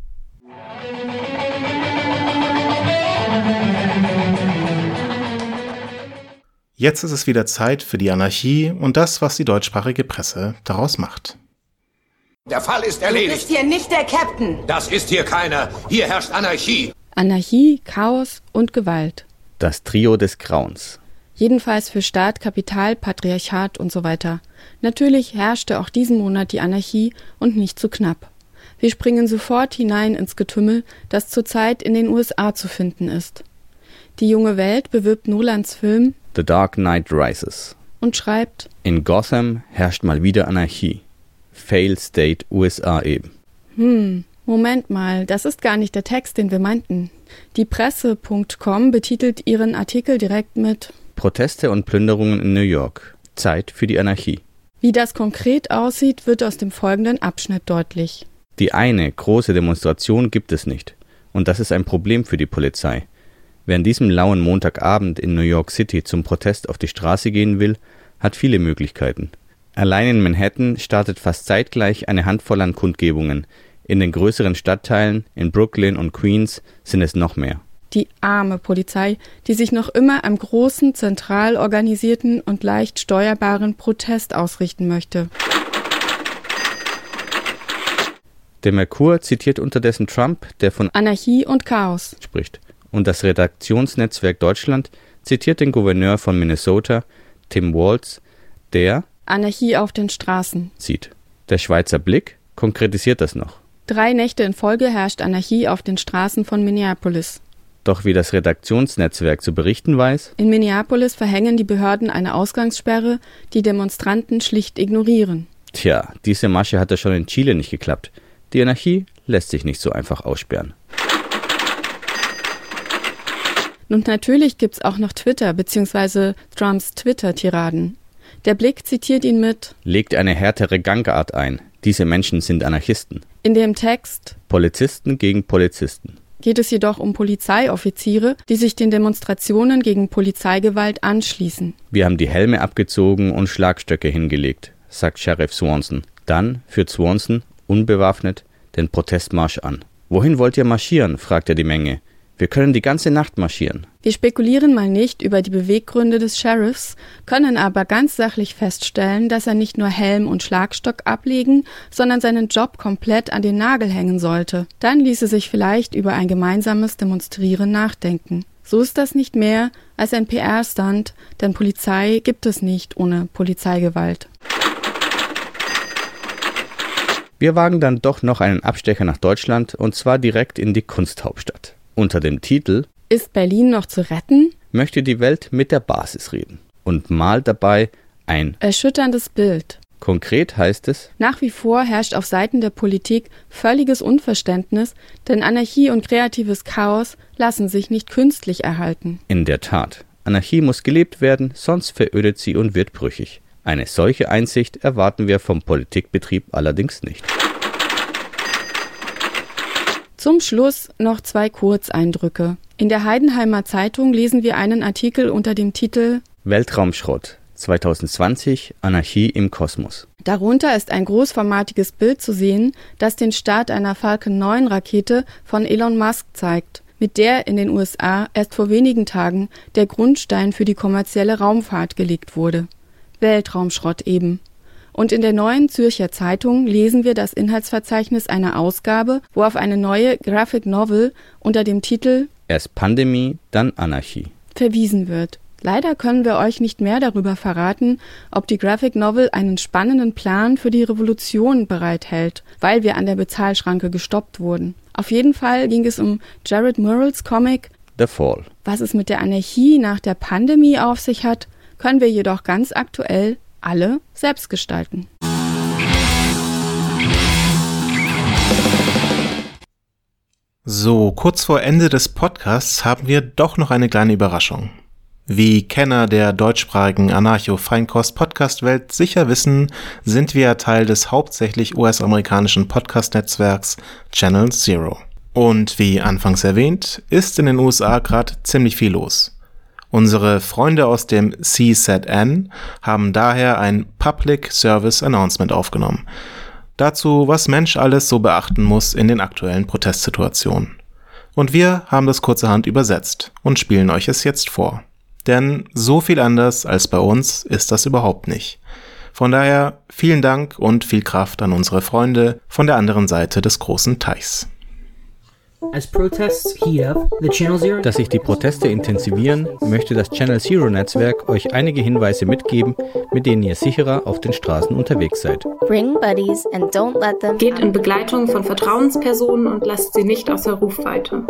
Jetzt ist es wieder Zeit für die Anarchie und das, was die deutschsprachige Presse daraus macht.
Der Fall ist erledigt.
Du bist hier nicht der Captain.
Das ist hier keiner. Hier herrscht Anarchie.
Anarchie, Chaos und Gewalt.
Das Trio des Grauens.
Jedenfalls für Staat, Kapital, Patriarchat und so weiter. Natürlich herrschte auch diesen Monat die Anarchie und nicht zu knapp. Wir springen sofort hinein ins Getümmel, das zurzeit in den USA zu finden ist. Die junge Welt bewirbt Nolans Film
The Dark Knight Rises
und schreibt
In Gotham herrscht mal wieder Anarchie. Fail State USA eben.
Hm, Moment mal, das ist gar nicht der Text, den wir meinten. Die Presse.com betitelt ihren Artikel direkt mit
Proteste und Plünderungen in New York. Zeit für die Anarchie.
Wie das konkret aussieht, wird aus dem folgenden Abschnitt deutlich.
Die eine große Demonstration gibt es nicht. Und das ist ein Problem für die Polizei. Wer an diesem lauen Montagabend in New York City zum Protest auf die Straße gehen will, hat viele Möglichkeiten. Allein in Manhattan startet fast zeitgleich eine Handvoll an Kundgebungen. In den größeren Stadtteilen, in Brooklyn und Queens, sind es noch mehr.
Die arme Polizei, die sich noch immer am großen, zentral organisierten und leicht steuerbaren Protest ausrichten möchte.
Der Merkur zitiert unterdessen Trump, der von
Anarchie und Chaos
spricht. Und das Redaktionsnetzwerk Deutschland zitiert den Gouverneur von Minnesota, Tim Walz, der
Anarchie auf den Straßen
sieht. Der Schweizer Blick konkretisiert das noch.
Drei Nächte in Folge herrscht Anarchie auf den Straßen von Minneapolis.
Doch wie das Redaktionsnetzwerk zu berichten weiß,
in Minneapolis verhängen die Behörden eine Ausgangssperre, die Demonstranten schlicht ignorieren.
Tja, diese Masche hat ja schon in Chile nicht geklappt. Die Anarchie lässt sich nicht so einfach aussperren.
Und natürlich gibt's auch noch Twitter bzw. Trumps Twitter-Tiraden. Der Blick zitiert ihn mit
Legt eine härtere Gangart ein. Diese Menschen sind Anarchisten.
In dem Text
Polizisten gegen Polizisten
geht es jedoch um Polizeioffiziere, die sich den Demonstrationen gegen Polizeigewalt anschließen.
Wir haben die Helme abgezogen und Schlagstöcke hingelegt, sagt Sheriff Swanson. Dann führt Swanson, unbewaffnet, den Protestmarsch an. Wohin wollt ihr marschieren? fragt er die Menge. Wir können die ganze Nacht marschieren.
Wir spekulieren mal nicht über die Beweggründe des Sheriffs, können aber ganz sachlich feststellen, dass er nicht nur Helm und Schlagstock ablegen, sondern seinen Job komplett an den Nagel hängen sollte. Dann ließe sich vielleicht über ein gemeinsames Demonstrieren nachdenken. So ist das nicht mehr als ein PR-Stand, denn Polizei gibt es nicht ohne Polizeigewalt.
Wir wagen dann doch noch einen Abstecher nach Deutschland und zwar direkt in die Kunsthauptstadt. Unter dem Titel
Ist Berlin noch zu retten?
möchte die Welt mit der Basis reden und malt dabei ein
erschütterndes Bild.
Konkret heißt es,
nach wie vor herrscht auf Seiten der Politik völliges Unverständnis, denn Anarchie und kreatives Chaos lassen sich nicht künstlich erhalten.
In der Tat, Anarchie muss gelebt werden, sonst verödet sie und wird brüchig. Eine solche Einsicht erwarten wir vom Politikbetrieb allerdings nicht.
Zum Schluss noch zwei Kurzeindrücke. In der Heidenheimer Zeitung lesen wir einen Artikel unter dem Titel
Weltraumschrott 2020 Anarchie im Kosmos.
Darunter ist ein großformatiges Bild zu sehen, das den Start einer Falcon 9 Rakete von Elon Musk zeigt, mit der in den USA erst vor wenigen Tagen der Grundstein für die kommerzielle Raumfahrt gelegt wurde. Weltraumschrott eben. Und in der neuen Zürcher Zeitung lesen wir das Inhaltsverzeichnis einer Ausgabe, wo auf eine neue Graphic Novel unter dem Titel
Erst Pandemie, dann Anarchie
verwiesen wird. Leider können wir euch nicht mehr darüber verraten, ob die Graphic Novel einen spannenden Plan für die Revolution bereithält, weil wir an der Bezahlschranke gestoppt wurden. Auf jeden Fall ging es um Jared Murrells Comic
The Fall.
Was es mit der Anarchie nach der Pandemie auf sich hat, können wir jedoch ganz aktuell alle selbst gestalten.
So, kurz vor Ende des Podcasts haben wir doch noch eine kleine Überraschung. Wie Kenner der deutschsprachigen Anarcho-Feinkost-Podcast-Welt sicher wissen, sind wir Teil des hauptsächlich US-amerikanischen Podcast-Netzwerks Channel Zero. Und wie anfangs erwähnt, ist in den USA gerade ziemlich viel los. Unsere Freunde aus dem CZN haben daher ein Public Service Announcement aufgenommen. Dazu, was Mensch alles so beachten muss in den aktuellen Protestsituationen. Und wir haben das kurzerhand übersetzt und spielen euch es jetzt vor. Denn so viel anders als bei uns ist das überhaupt nicht. Von daher vielen Dank und viel Kraft an unsere Freunde von der anderen Seite des großen Teichs.
Dass sich die Proteste intensivieren, möchte das Channel Zero Netzwerk euch einige Hinweise mitgeben, mit denen ihr sicherer auf den Straßen unterwegs seid.
Geht in Begleitung von Vertrauenspersonen und lasst sie nicht außer Rufweite.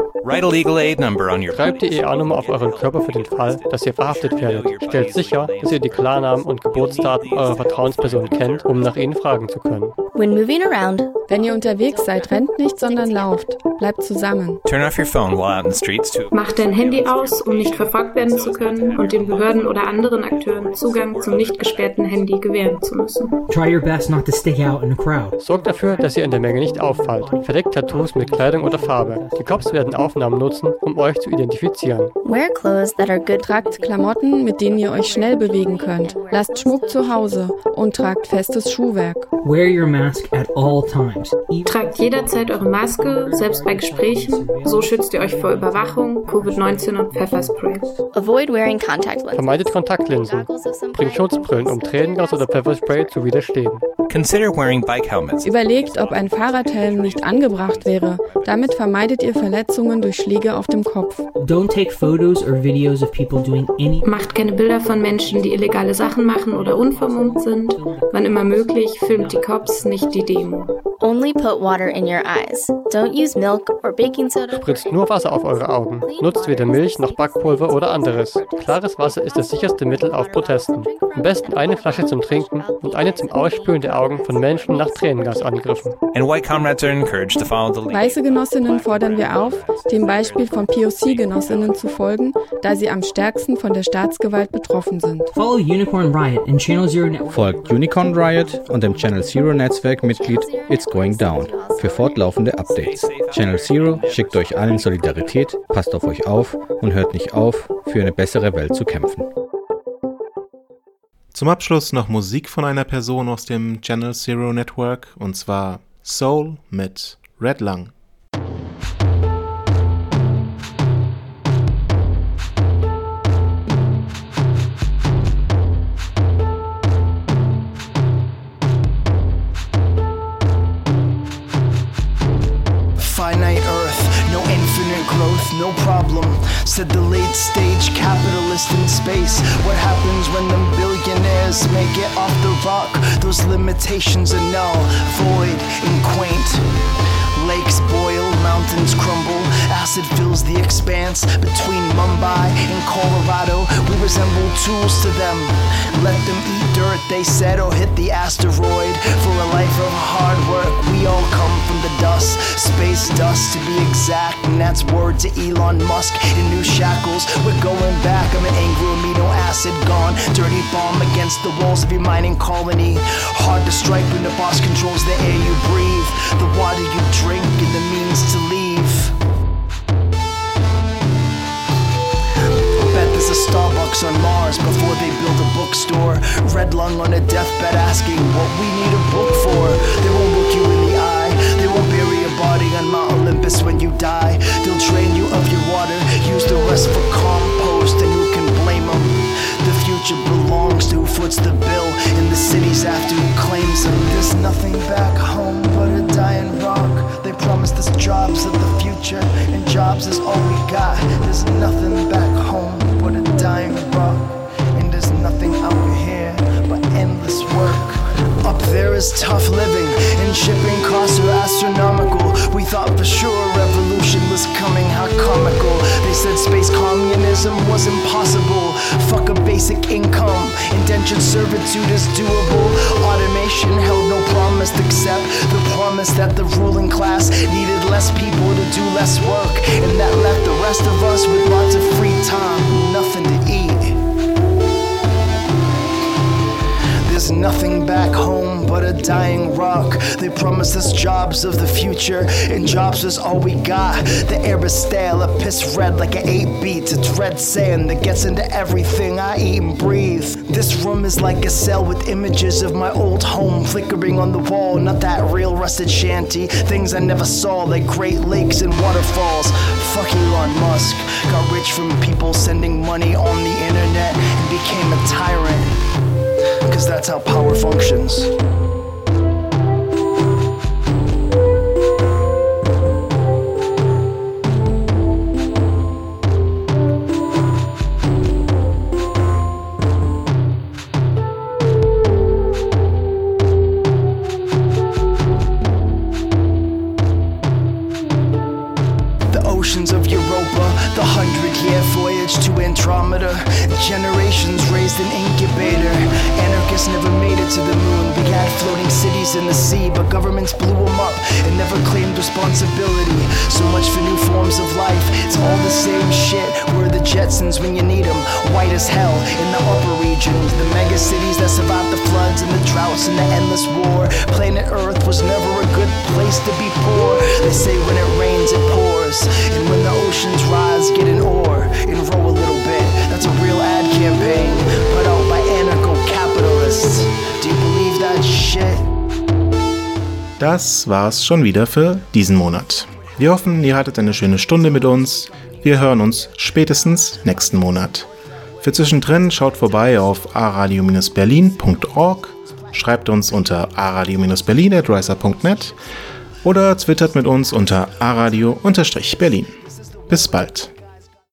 Schreibt die EA-Nummer auf euren Körper für den Fall, dass ihr verhaftet werdet. Stellt sicher, dass ihr die Klarnamen und Geburtsdaten eurer Vertrauenspersonen kennt, um nach ihnen fragen zu können.
When moving around, wenn ihr unterwegs seid, rennt nicht, sondern lauft. Bleibt zusammen.
Turn off your phone while out in the streets to
Mach dein Handy aus, um nicht verfolgt werden zu können und den Behörden oder anderen Akteuren Zugang zum nicht gesperrten Handy gewähren zu müssen.
Try your best not to stick out in a crowd.
Sorgt dafür, dass ihr in der Menge nicht auffallt. Verdeckt Tattoos mit Kleidung oder Farbe. Die Cops werden Aufnahmen nutzen, um euch zu identifizieren.
Wear clothes that are good. Tragt Klamotten, mit denen ihr euch schnell bewegen könnt. Lasst Schmuck zu Hause und tragt festes Schuhwerk.
Wear your mask at all times.
Tragt jederzeit eure Maske, selbst bei Gesprächen. So schützt ihr euch vor Überwachung, Covid-19 und Pfefferspray.
Avoid wearing contact lenses.
Vermeidet Kontaktlinsen. Bringt Schutzbrillen, um Tränengas oder Pfefferspray zu widerstehen.
Consider wearing bike helmets.
Überlegt, ob ein Fahrradhelm nicht angebracht wäre. Damit vermeidet ihr Verletzungen durch Schläge auf dem Kopf.
Don't take photos or videos of people doing any
Macht keine Bilder von Menschen, die illegale Sachen machen oder unvermummt sind. Wann immer möglich, filmt die Cops, nicht die Demo.
Only put water in your eyes. Don't use milk or.
Spritzt nur Wasser auf eure Augen. Nutzt weder Milch noch Backpulver oder anderes. Klares Wasser ist das sicherste Mittel auf Protesten. Am besten eine Flasche zum Trinken und eine zum Ausspülen der Augen von Menschen nach Tränengasangriffen.
And white comrades are encouraged to follow the lead.
Weiße Genossinnen fordern wir auf, dem Beispiel von POC-Genossinnen zu folgen, da sie am stärksten von der Staatsgewalt betroffen sind.
Folgt Unicorn Riot und dem Channel Zero Netzwerkmitglied It's Going Down für fortlaufende Updates. Channel Zero schickt euch allen Solidarität, passt auf euch auf und hört nicht auf, für eine bessere Welt zu kämpfen.
Zum Abschluss noch Musik von einer Person aus dem Channel Zero Network und zwar Soul mit Red Lung.
No problem. Said the late stage capitalist in space. What happens when them billionaires make it off the rock? Those limitations are null, void, and quaint. Lakes boil, mountains crumble, acid fills the expanse between Mumbai and Colorado. We resemble tools to them. Let them eat dirt, they said, or hit the asteroid. For a life of hard work, we all come from the dust, space dust to be exact. And that's word to Elon Musk in new shackles. We're going back. I'm an angry amino acid gone. Dirty bomb against the walls of your mining colony. Hard to strike when the boss controls the air you breathe, the water you drink, and the means to leave. Bet there's a Starbucks on Mars before they build a bookstore. Red lung on a deathbed asking what we need a book for. They won't look you in the eye. They won't bury your body on Mount Olympus when you die. They'll drain you of your water, use the rest for compost, and who can blame them? The future belongs to who foots the bill in the cities after who claims them. There's nothing back home but a dying rock. They promised us jobs of the future, and jobs is all we got. There's nothing back home but a dying rock, there is tough living, and shipping costs are astronomical. We thought for sure revolution was coming, how comical. They said space communism was impossible. Fuck a basic income, indentured servitude is doable. Automation held no promise except the promise that the ruling class needed less people to do less work, and that left the rest of us with lots of free time, nothing to Nothing back home but a dying rock. They promised us jobs of the future, and jobs is all we got. The air is stale, a piss red like an 8 beats. It's red sand that gets into everything I eat and breathe. This room is like a cell with images of my old home flickering on the wall. Not that real rusted shanty, things I never saw, like Great Lakes and waterfalls. Fuck Elon Musk. Got rich from people sending money on the internet and became a tyrant. Cause that's how power functions. To the moon. We had floating cities in the sea, but governments blew them up and never claimed responsibility. So much for new forms of life. It's all the same shit. We're the Jetsons when you need them. White as hell in the upper regions. The mega cities that survived the floods and the droughts and the endless war. Planet Earth was never a good place to be poor. They say when it rains, it pours. And when the oceans rise, get an oar and row a little bit. That's a real ad campaign
Das war's schon wieder für diesen Monat. Wir hoffen, ihr hattet eine schöne Stunde mit uns. Wir hören uns spätestens nächsten Monat. Für zwischendrin schaut vorbei auf aradio-berlin.org, schreibt uns unter aradio-berlin.riser.net oder twittert mit uns unter aradio-berlin. Bis bald.